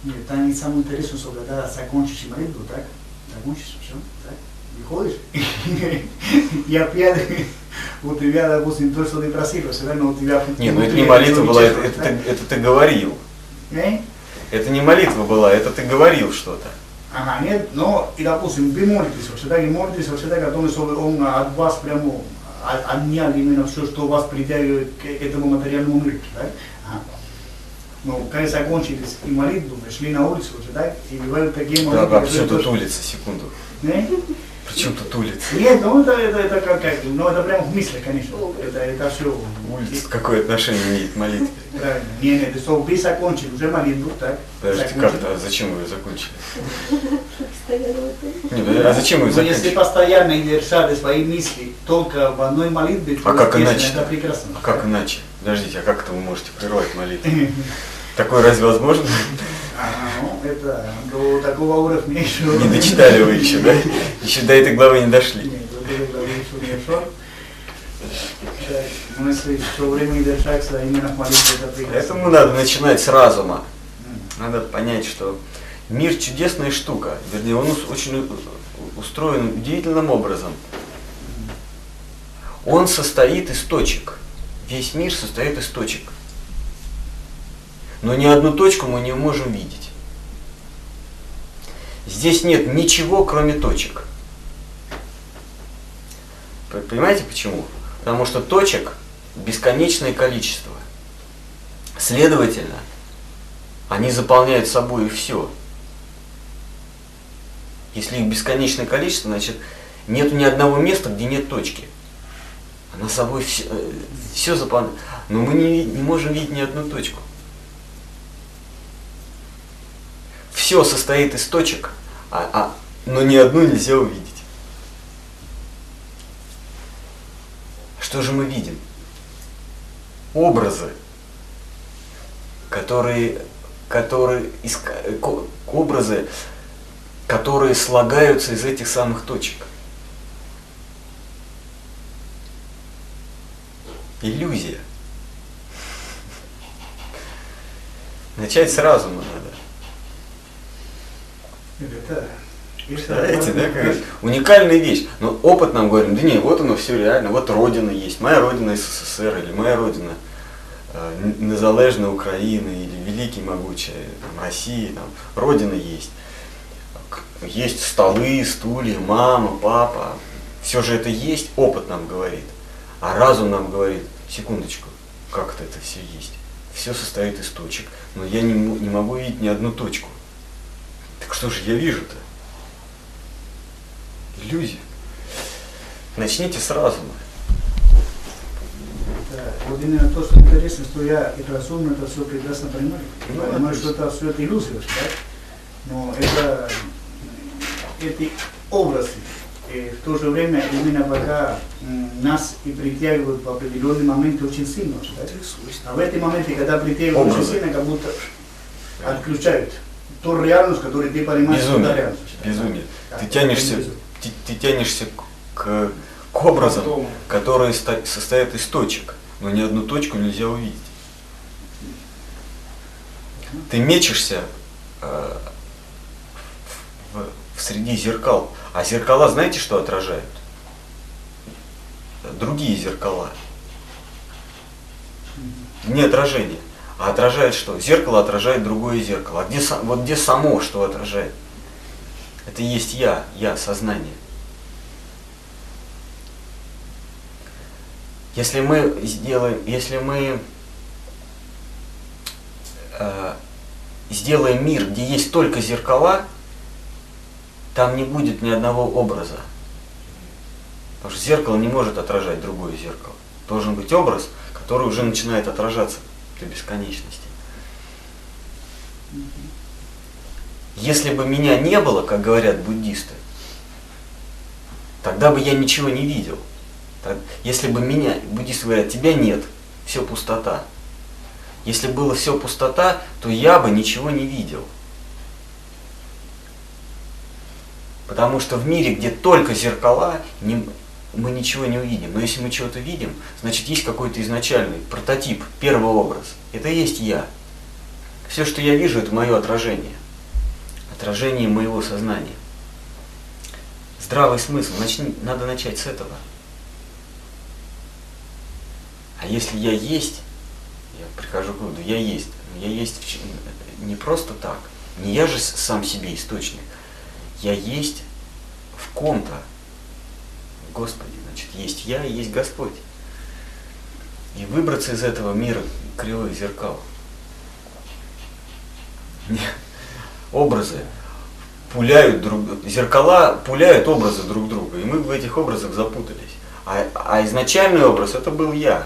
Нет, там ведь самое интересное, что когда закончишь молитву, так? Закончишь, все, так? Выходишь? [laughs] Я пьяный. У тебя, допустим, то, что ты все равно у тебя... Не, ну это не молитва была, это, это ты, это ты говорил. Э? Это не молитва была, это ты говорил что-то. Ага, нет, но, и, допустим, вы молитесь, вообще так, и молитесь, вообще так, о том, что он от вас прямо от- отнял именно все, что вас притягивает к этому материальному миру, так? Ага. Ну, когда закончились и молитву, шли на улицу, так, и бывают такие Да, молитвы, да, которые все тут улица, секунду. Не? Причем тут улица? Нет, ну это, это, это как, как, ну это прямо в мысли, конечно. Это, это все. Улица какое отношение имеет к молитве? Правильно. Не, не, это что вы закончили уже молитву, так? Подождите, Закончили. как-то, а зачем вы ее закончили? Постоянно в этом. Не, подожди, а зачем вы ее Но если закончили? постоянно держали свои мысли только в одной молитве, то, А как иначе? это прекрасно. А как иначе? Подождите, а как это вы можете прервать молитву? [laughs] Такое разве возможно? Ага, ну, это до такого уровня еще... Не дочитали вы еще, да? Еще до этой главы не дошли. Нет, до этой главы еще не Ну, если все время держаться именно в молитве, это прекрасно. Поэтому надо начинать с разума. Надо понять, что мир чудесная штука. Вернее, он очень устроен удивительным образом. Он состоит из точек. Весь мир состоит из точек. Но ни одну точку мы не можем видеть. Здесь нет ничего, кроме точек. Понимаете почему? Потому что точек бесконечное количество. Следовательно, они заполняют собой все. Если их бесконечное количество, значит, нет ни одного места, где нет точки. Она собой все, заполняет. Но мы не, не можем видеть ни одну точку. Все состоит из точек, а, а- но ни одну нельзя увидеть. Что же мы видим? Образы, которые, которые ко- образы, которые слагаются из этих самых точек. Иллюзия. Начать с разума надо. Это, [laughs] Представляете, да, как уникальная вещь. Но опыт нам говорим, да не, вот оно все реально, вот Родина есть, моя Родина СССР, или моя Родина э, Незалежная Украина, или Великий Могучая там, Россия, там, Родина есть. Есть столы, стулья, мама, папа. Все же это есть, опыт нам говорит. А разум нам говорит, секундочку, как это, все есть? Все состоит из точек, но я не, не могу видеть ни одну точку. Так что же я вижу-то? Иллюзия. Начните с разума. Да, вот именно то, что интересно, что я это разумно это все прекрасно понимаю. Ну, понимаю, что это все это иллюзия, да? Но это эти образы, э, в то же время именно пока нас и притягивают в определенный момент очень сильно. да? А в эти моменты, когда притягивают очень Образы. сильно, как будто отключают ту реальность, которую ты понимаешь, это Безумие. реальность. Безумие. Да, Ты тянешься, ты, ты тянешься к, к, образам, Фантом. которые состоят из точек, но ни одну точку нельзя увидеть. Ты мечешься э, в, в среди зеркал, а зеркала знаете, что отражают? Другие зеркала. Не отражение, а отражает что? Зеркало отражает другое зеркало. А где, вот где само что отражает? Это есть я, я, сознание. Если мы сделаем, если мы э, сделаем мир, где есть только зеркала, там не будет ни одного образа. Потому что зеркало не может отражать другое зеркало. Должен быть образ, который уже начинает отражаться до бесконечности. Если бы меня не было, как говорят буддисты, тогда бы я ничего не видел. Так, Если бы меня, буддисты говорят, тебя нет, все пустота. Если было все пустота, то я бы ничего не видел. Потому что в мире, где только зеркала, не- мы ничего не увидим. Но если мы чего-то видим, значит есть какой-то изначальный прототип, первый образ. Это и есть я. Все, что я вижу, это мое отражение. Отражение моего сознания. Здравый смысл. Начни, надо начать с этого. А если я есть, я прихожу к выводу, я есть. Я есть не просто так. Не я же сам себе источник. Я есть в ком-то. В Господе. Значит, есть я и есть Господь. И выбраться из этого мира кривых зеркал. Образы пуляют друг зеркала пуляют образы друг друга, и мы в этих образах запутались. А, а изначальный образ это был я,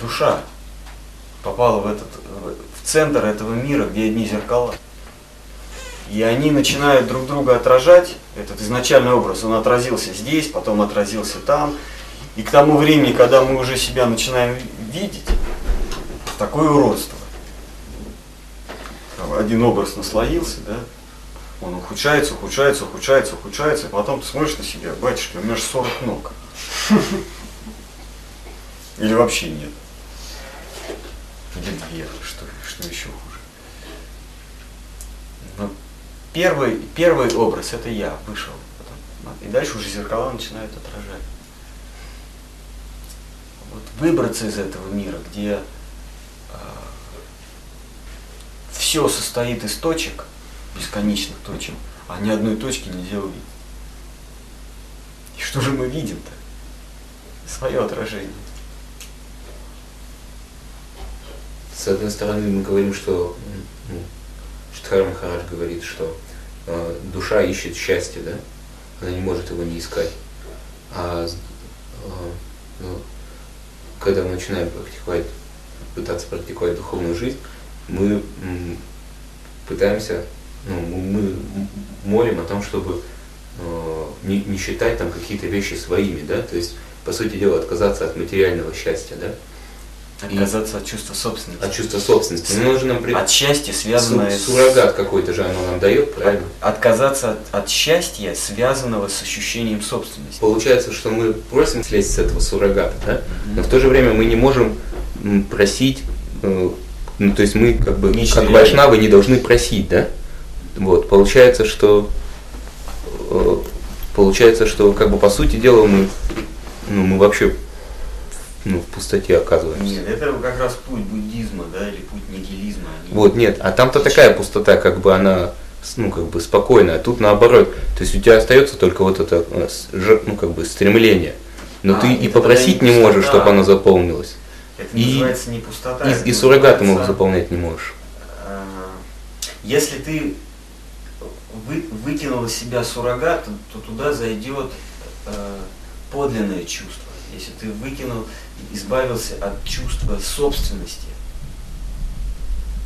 душа попала в этот в центр этого мира, где одни зеркала. И они начинают друг друга отражать. Этот изначальный образ, он отразился здесь, потом отразился там. И к тому времени, когда мы уже себя начинаем видеть, такое уродство. Один образ наслоился, да, он ухудшается, ухудшается, ухудшается, ухудшается, и потом ты смотришь на себя, батюшка, у меня же 40 ног. Или вообще нет. Или две, что, что еще хуже. Но первый, первый образ это я вышел. И дальше уже зеркала начинают отражать. Вот выбраться из этого мира, где все состоит из точек, бесконечных точек, а ни одной точки нельзя увидеть. И что же мы видим-то? Свое отражение. С одной стороны, мы говорим, что Штхар Махарадж говорит, что э, душа ищет счастье, да? Она не может его не искать. А э, ну, когда мы начинаем практиковать, пытаться практиковать духовную жизнь, мы пытаемся, ну, мы молим о том, чтобы э, не, не считать там какие-то вещи своими, да, то есть, по сути дела, отказаться от материального счастья, да, Отказаться от чувства собственности. от чувства собственности. Ну, нужно нам при- От счастья, связанное Су- суррогат какой-то же оно нам дает, правильно? Отказаться от, от счастья, связанного с ощущением собственности. Получается, что мы просим слезть с этого суррогата, да? Но в то же время мы не можем просить, э, ну то есть мы как бы Нечто как вайшнавы не должны просить, да? Вот, получается, что э, получается, что как бы по сути дела мы, ну, мы вообще ну, в пустоте оказываемся. Нет, это как раз путь буддизма, да, или путь нигилизма. Вот, нет, а там-то такая пустота, как бы она, ну, как бы спокойная, а тут наоборот. То есть у тебя остается только вот это, э, ну, как бы стремление. Но А, ты и попросить не не можешь, пустота. чтобы оно заполнилось. Это И- называется не пустота. И, и суррогат ему называется, заполнять не можешь. а, Если ты вы, выкинул из себя суррогат, то, то туда зайдет э, подлинное чувство. Если ты выкинул, избавился от чувства собственности,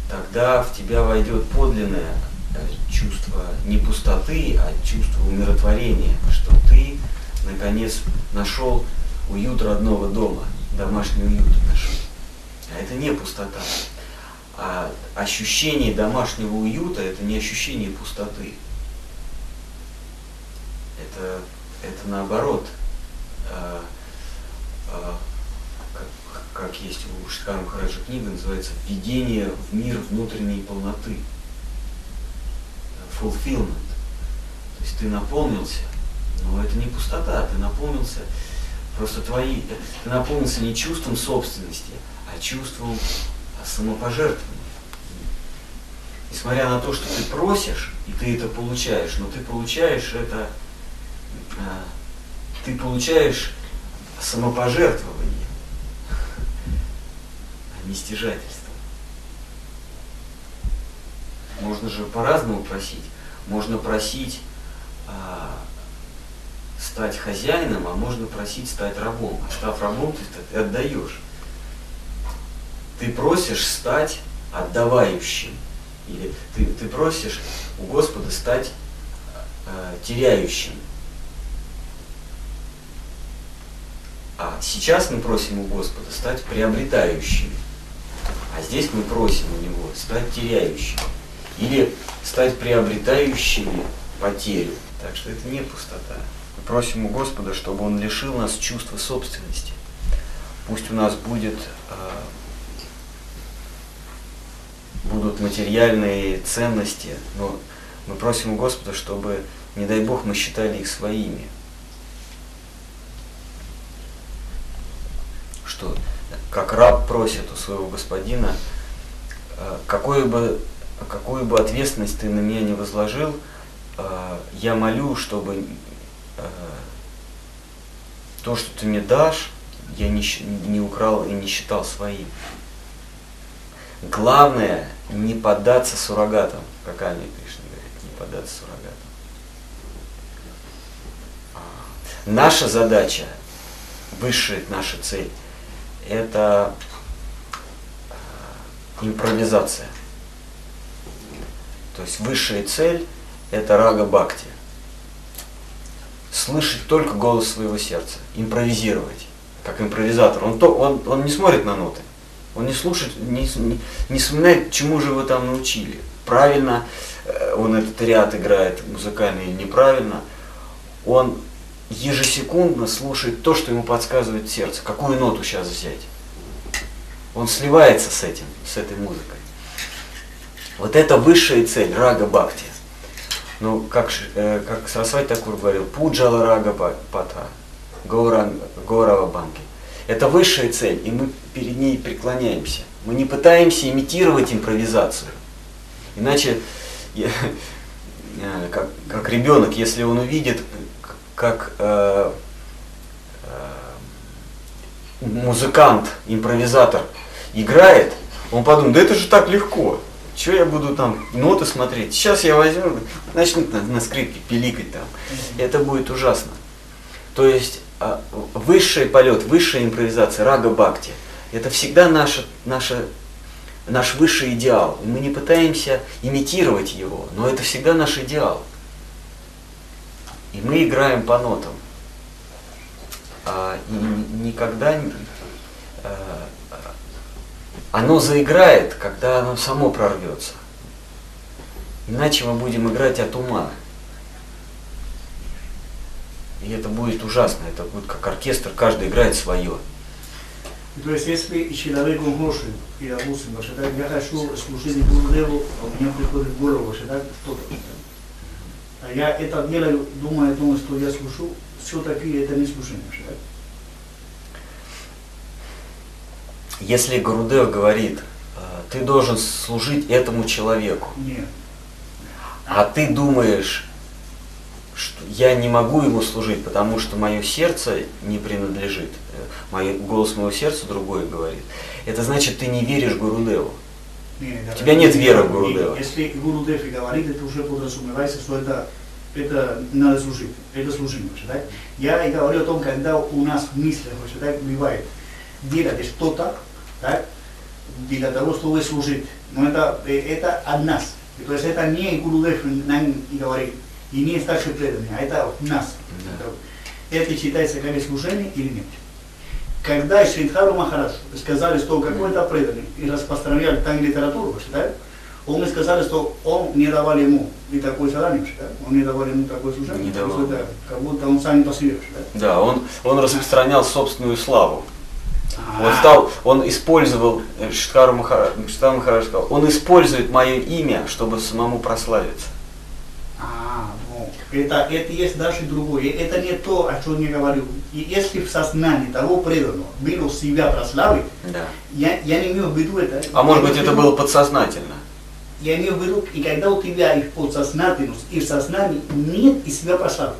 тогда в тебя войдет подлинное э, чувство не пустоты, а чувство умиротворения, что ты наконец нашел уют родного дома, домашний уют нашел. А это не пустота. А ощущение домашнего уюта это не ощущение пустоты. Это, это наоборот, а, как, как есть у Шикара Махараджа книга, называется «Введение в мир внутренней полноты». Fulfillment. То есть ты наполнился, но это не пустота, ты наполнился просто твои, ты наполнился не чувством собственности, а чувством самопожертвования. Несмотря на то, что ты просишь, и ты это получаешь, но ты получаешь это, а, ты получаешь самопожертвование, а не стяжательство. Можно же по-разному просить. Можно просить а, стать хозяином, а можно просить стать рабом. А став рабом, ты, ты отдаешь. Ты просишь стать отдавающим. Или ты, ты просишь у Господа стать э, теряющим. А сейчас мы просим у Господа стать приобретающим. А здесь мы просим у Него стать теряющим. Или стать приобретающими потерю. Так что это не пустота. Мы просим у Господа, чтобы Он лишил нас чувства собственности. Пусть у нас будет, э, будут материальные ценности, но мы просим у Господа, чтобы, не дай Бог, мы считали их своими. Что, как раб просит у своего господина, э, какое бы, какую бы ответственность ты на меня не возложил, э, я молю, чтобы э, то, что ты мне дашь, я не, не украл и не считал своим. Главное не поддаться суррогатам, как Ани Кришна говорит, не поддаться суррогатам. А, наша задача, высшая наша цель, это э, импровизация. То есть высшая цель это рага бхакти. Слышать только голос своего сердца, импровизировать, как импровизатор. Он, то, он, он не смотрит на ноты, он не слушает, не, не, не вспоминает, чему же вы там научили. Правильно э, он этот ряд играет музыкальный или неправильно. Он ежесекундно слушает то, что ему подсказывает сердце. Какую ноту сейчас взять? Он сливается с этим, с этой музыкой. Вот это высшая цель рага бхакти. Ну, как, э, как Сарасвати Такур говорил, пуджала рага пата, горава банки. Это высшая цель, и мы перед ней преклоняемся. Мы не пытаемся имитировать импровизацию. Иначе, я, [laughs] э, как, как ребенок, если он увидит, как э, э, музыкант, импровизатор играет, он подумает, да это же так легко. Что я буду там ноты смотреть? Сейчас я возьму, начнут на, на скрипке пиликать там. Это будет ужасно. То есть а, высший полет, высшая импровизация, рага бхакти, это всегда наша, наша, наш высший идеал. Мы не пытаемся имитировать его, но это всегда наш идеал. И мы играем по нотам. А, и никогда а, оно заиграет, когда оно само прорвется. Иначе мы будем играть от ума. И это будет ужасно, это будет как оркестр, каждый играет свое. То есть, если человек может, и допустим, считает, я хочу служить Гурудеву, а у меня приходит в голову, считает кто-то. А я это делаю, о том, что я слушаю, все-таки это не слушание. Если Гурудев говорит, ты должен служить этому человеку, Нет. а ты думаешь, что я не могу ему служить, потому что мое сердце не принадлежит, мой, голос моего сердца другое говорит, это значит, ты не веришь Гурудеву. Нет, У тебя нет веры в Гурудева. Если Гурудев и говорит, это уже подразумевается, что это, это надо служить, это служение, да? Я и говорю о том, когда у нас в мыслях, да, бывает, делать что-то, да, для того, чтобы служить. Но это, это от нас. То есть это не Гурудев нам и говорит, и не старший преданный, а это от нас. Это считается как служение или нет? Когда Шридхару Махарадж сказали, что какой-то преданный и распространяли там литературу, да? он сказали, что он не давал ему и такой задание, да? он не давал ему такое служение, Не давал. Это как будто он сам по себе, да? Да, он, он распространял собственную славу. Он А, стал, он использовал, э, Штхару Махарадж, Штхару Махарадж сказал, он использует мое имя, чтобы самому прославиться. А, это, это есть даже другое. Это не то, о чем я говорю. И если в сознании того преданного было себя прославить, Да. я, я не имею в виду это. А может быть это было подсознательно. Я имею в виду, и когда у тебя и в подсознательность, и в сознании нет и себя прославить,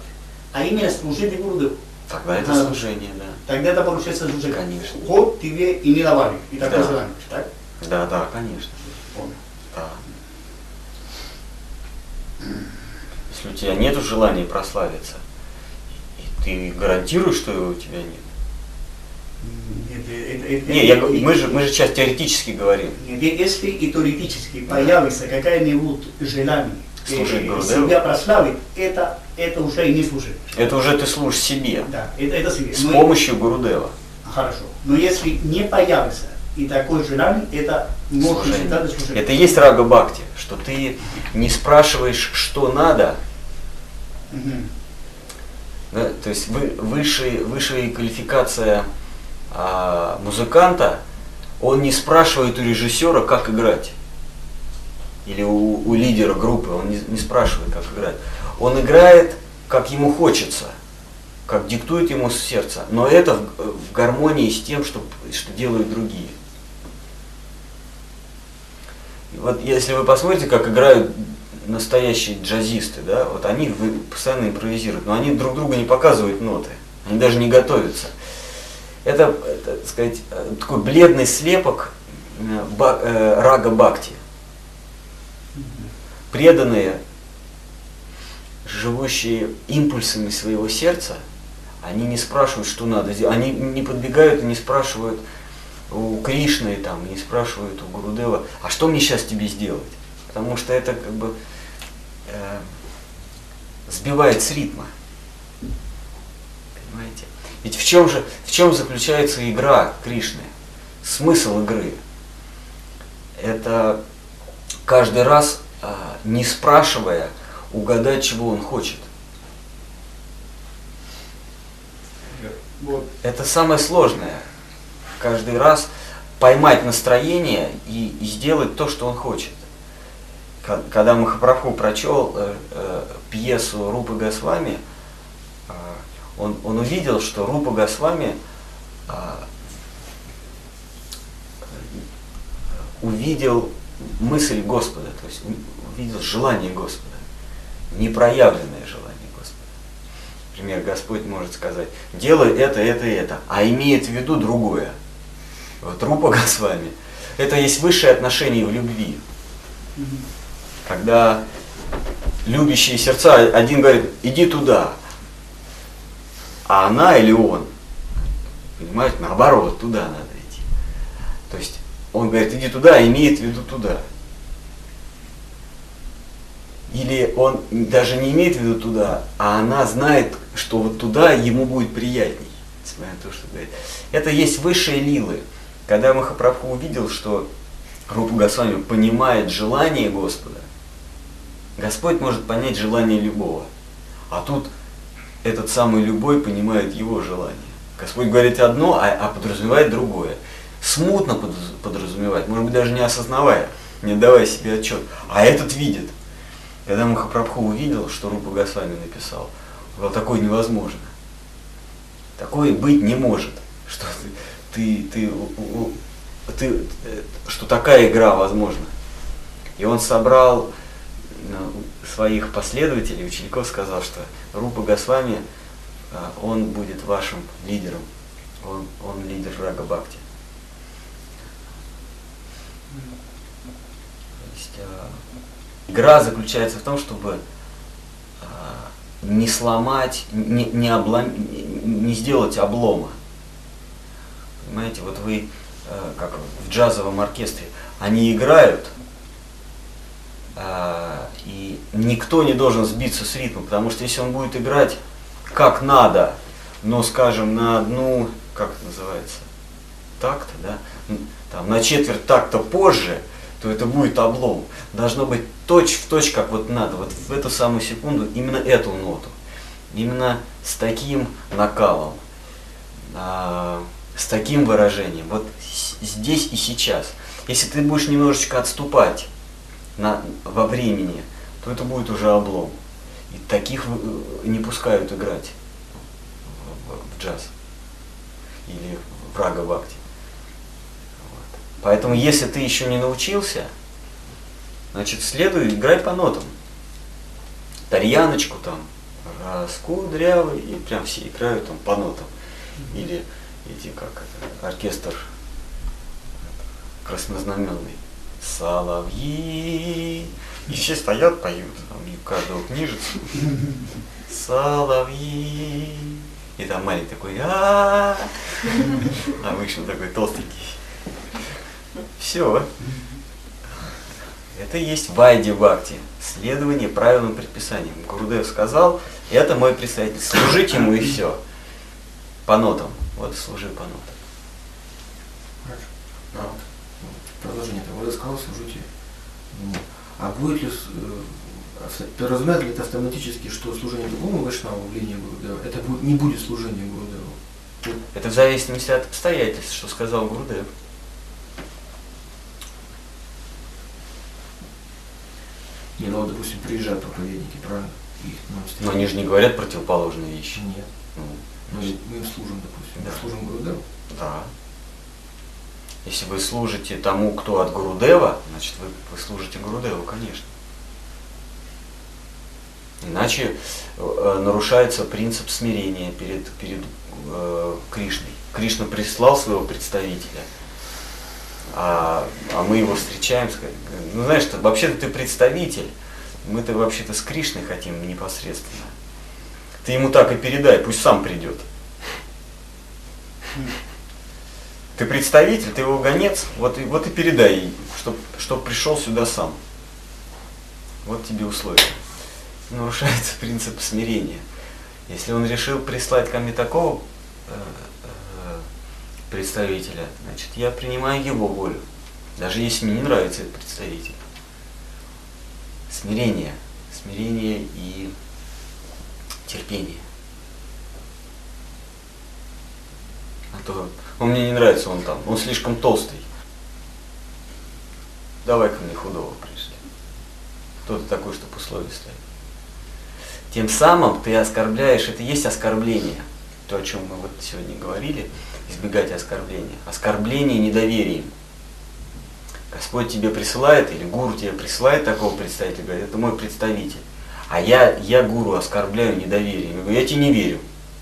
а именно служение Гурудеву, Тогда это Да. служение, да. тогда это получается служение. Конечно. Вот тебе и не давали, и такое Да. задание, так? Да, да, конечно. Понял. Да. Если у тебя нет желания прославиться, и ты гарантируешь, что его у тебя нет. Нет, это- это- Не, я, это- г- мы, же, мы же сейчас теоретически говорим. Нет, Если и теоретически появится какая-нибудь желание э, Служить Гурудеву. себя прославить, это, это уже и не служение. Это уже ты служишь себе. Да, это, это себе. С Но- помощью Гурудева. Хорошо. Но если не появится и такое желание, это может Служение. считаться служением. Это есть рага бхакти, что ты не спрашиваешь, что надо, Мгм. да, то есть вы, высшая, высшая квалификация а, музыканта, он не спрашивает у режиссера, как играть. Или у, у лидера группы, он не, не спрашивает, как играть. Он играет, как ему хочется, как диктует ему сердце, но это в, в гармонии с тем, что, что делают другие. Вот если вы посмотрите, как играют настоящие джазисты, да, вот они постоянно импровизируют, но они друг другу не показывают ноты, они даже не готовятся. Это, это, так сказать, такой бледный слепок э, ба- э, рага бхакти. Преданные, живущие импульсами своего сердца, они не спрашивают, что надо сделать. Они не подбегают и не спрашивают у Кришны, там, не спрашивают у Гурудева, а что мне сейчас тебе сделать? Потому что это как бы э, сбивает с ритма. Понимаете? Ведь в чем же, в чем заключается игра Кришны? Смысл игры? Это каждый раз, а, не спрашивая, угадать, чего он хочет. Вот. Это самое сложное. Каждый раз поймать настроение и, и сделать то, что он хочет. Когда Махапрабху прочел э, э, пьесу Рупы Госвами, э, он, он увидел, что Рупа Госвами э, увидел мысль Господа, то есть увидел желание Господа, непроявленное желание Господа. Например, Господь может сказать, делай это, это, это, а имеет в виду другое. Вот Рупа Госвами. Это есть высшее отношение в любви. Когда любящие сердца, один говорит, иди туда, а она или он, понимаете, наоборот, туда надо идти. То есть он говорит, иди туда, имеет в виду туда. Или он даже не имеет в виду туда, а она знает, что вот туда ему будет приятней, несмотря на то, что говорит. Это есть высшие лилы. Когда Махапрабху увидел, что Рупа Госвами понимает желание Господа, Господь может понять желание любого. А тут этот самый любой понимает его желание. Господь говорит одно, а, а подразумевает другое. Смутно подразумевает, может быть даже не осознавая, не давая себе отчет. А этот видит. Когда Махапрабху увидел, что Рупа Госвами написал, он сказал, такое невозможно. Такое быть не может. Что ты, ты, ты, ты, э, что такая игра возможна. И он собрал своих последователей, учеников, сказал, что Рупа Госвами, э, он будет вашим лидером. Он, он лидер Рага Бхакти. То есть, э, игра заключается в том, чтобы э, не сломать, не, не, облом, не, сделать облома. Понимаете, вот вы, э, как в джазовом оркестре, они играют, э, и никто не должен сбиться с ритма, потому что если он будет играть как надо, но, скажем, на одну, как это называется, такта, да, там, на четверть такта позже, то это будет облом. Должно быть точь в точь, как вот надо, вот в эту самую секунду именно эту ноту. Именно с таким накалом, а, с таким выражением, вот здесь и сейчас. Если ты будешь немножечко отступать на, во времени, то это будет уже облом. И таких э, не пускают играть в, джаз или в рага бхакти. Вот. Поэтому если ты еще не научился, значит следуй, играй по нотам. Тарьяночку там, раскудрявый, и прям все играют там по нотам. Или эти, как это, оркестр краснознаменный. Соловьи. И все стоят, поют, у каждого книжица. Соловьи. И там маленький такой, а а вышел такой толстенький. Все. Это и есть вайди бхакти, следование правилам предписаниям. Гурудев сказал, это мой представитель, служить ему и все. По нотам. Вот служи по нотам. Хорошо. А, вот, продолжение того, вы сказал, служите. ему. А будет ли, с- э, подразумевает ли это автоматически, что служение другому вайшнаву в линии Гурудева, это будет, не будет служение Гурудеву? Это в зависимости от обстоятельств, что сказал Гурудев. Не, ну, допустим, приезжают проповедники, правильно? Их нам Но они же не говорят противоположные вещи. Нет. Ну, Мы, мы им служим, допустим. Да. Служим Гурудеву. да. Если вы служите тому, кто от Гурудева, значит вы, вы служите Гурудеву, конечно. Иначе э, нарушается принцип смирения перед, перед э, Кришной. Кришна прислал своего представителя, а, а мы его встречаем, ну знаешь, вообще-то ты представитель, мы-то вообще-то с Кришной хотим непосредственно. Ты ему так и передай, пусть сам придет. [laughs] Ты представитель, ты его гонец, вот и, вот и передай, чтобы чтоб пришел сюда сам. Вот тебе условия. Нарушается принцип смирения. Если он решил прислать ко мне такого э, э, представителя, значит, я принимаю его волю. Даже если мне не нравится этот представитель. Смирение. Смирение и терпение. А то он мне не нравится, он там, он слишком толстый. Давай ко мне худого пришли. Кто ты такой, чтобы условия ставить? Тем самым ты оскорбляешь, это есть оскорбление. То, о чем мы вот сегодня говорили, избегать оскорбления. Оскорбление недоверием. Господь тебе присылает, или гуру тебе присылает такого представителя, говорит, это мой представитель. А я, я гуру оскорбляю недоверием. Я говорю, я тебе не верю.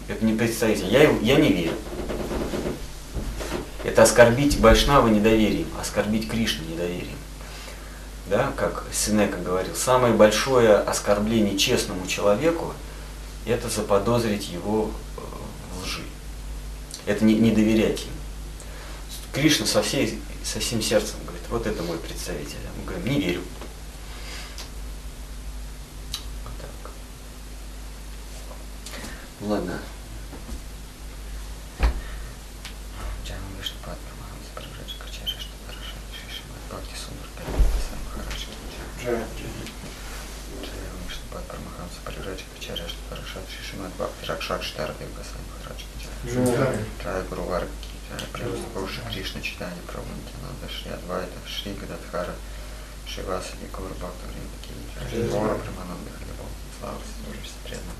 Это не представитель, я, я не верю. Это оскорбить Вайшнава недоверием, оскорбить Кришну недоверием. Да, как Синека говорил, самое большое оскорбление честному человеку – это заподозрить его э, в лжи. Это не, не доверять ему. Кришна со, всей, со всем сердцем говорит, вот это мой представитель. Мы говорим, не верю. Вот так. Ладно. Кришна Читани Прабhu Нитянанда Шри Адвайта Шри Гададхара Шиваса Гуру Бхакта Вриндаки Джая Гора Прамананда Халибол Слава Всевышнему преданным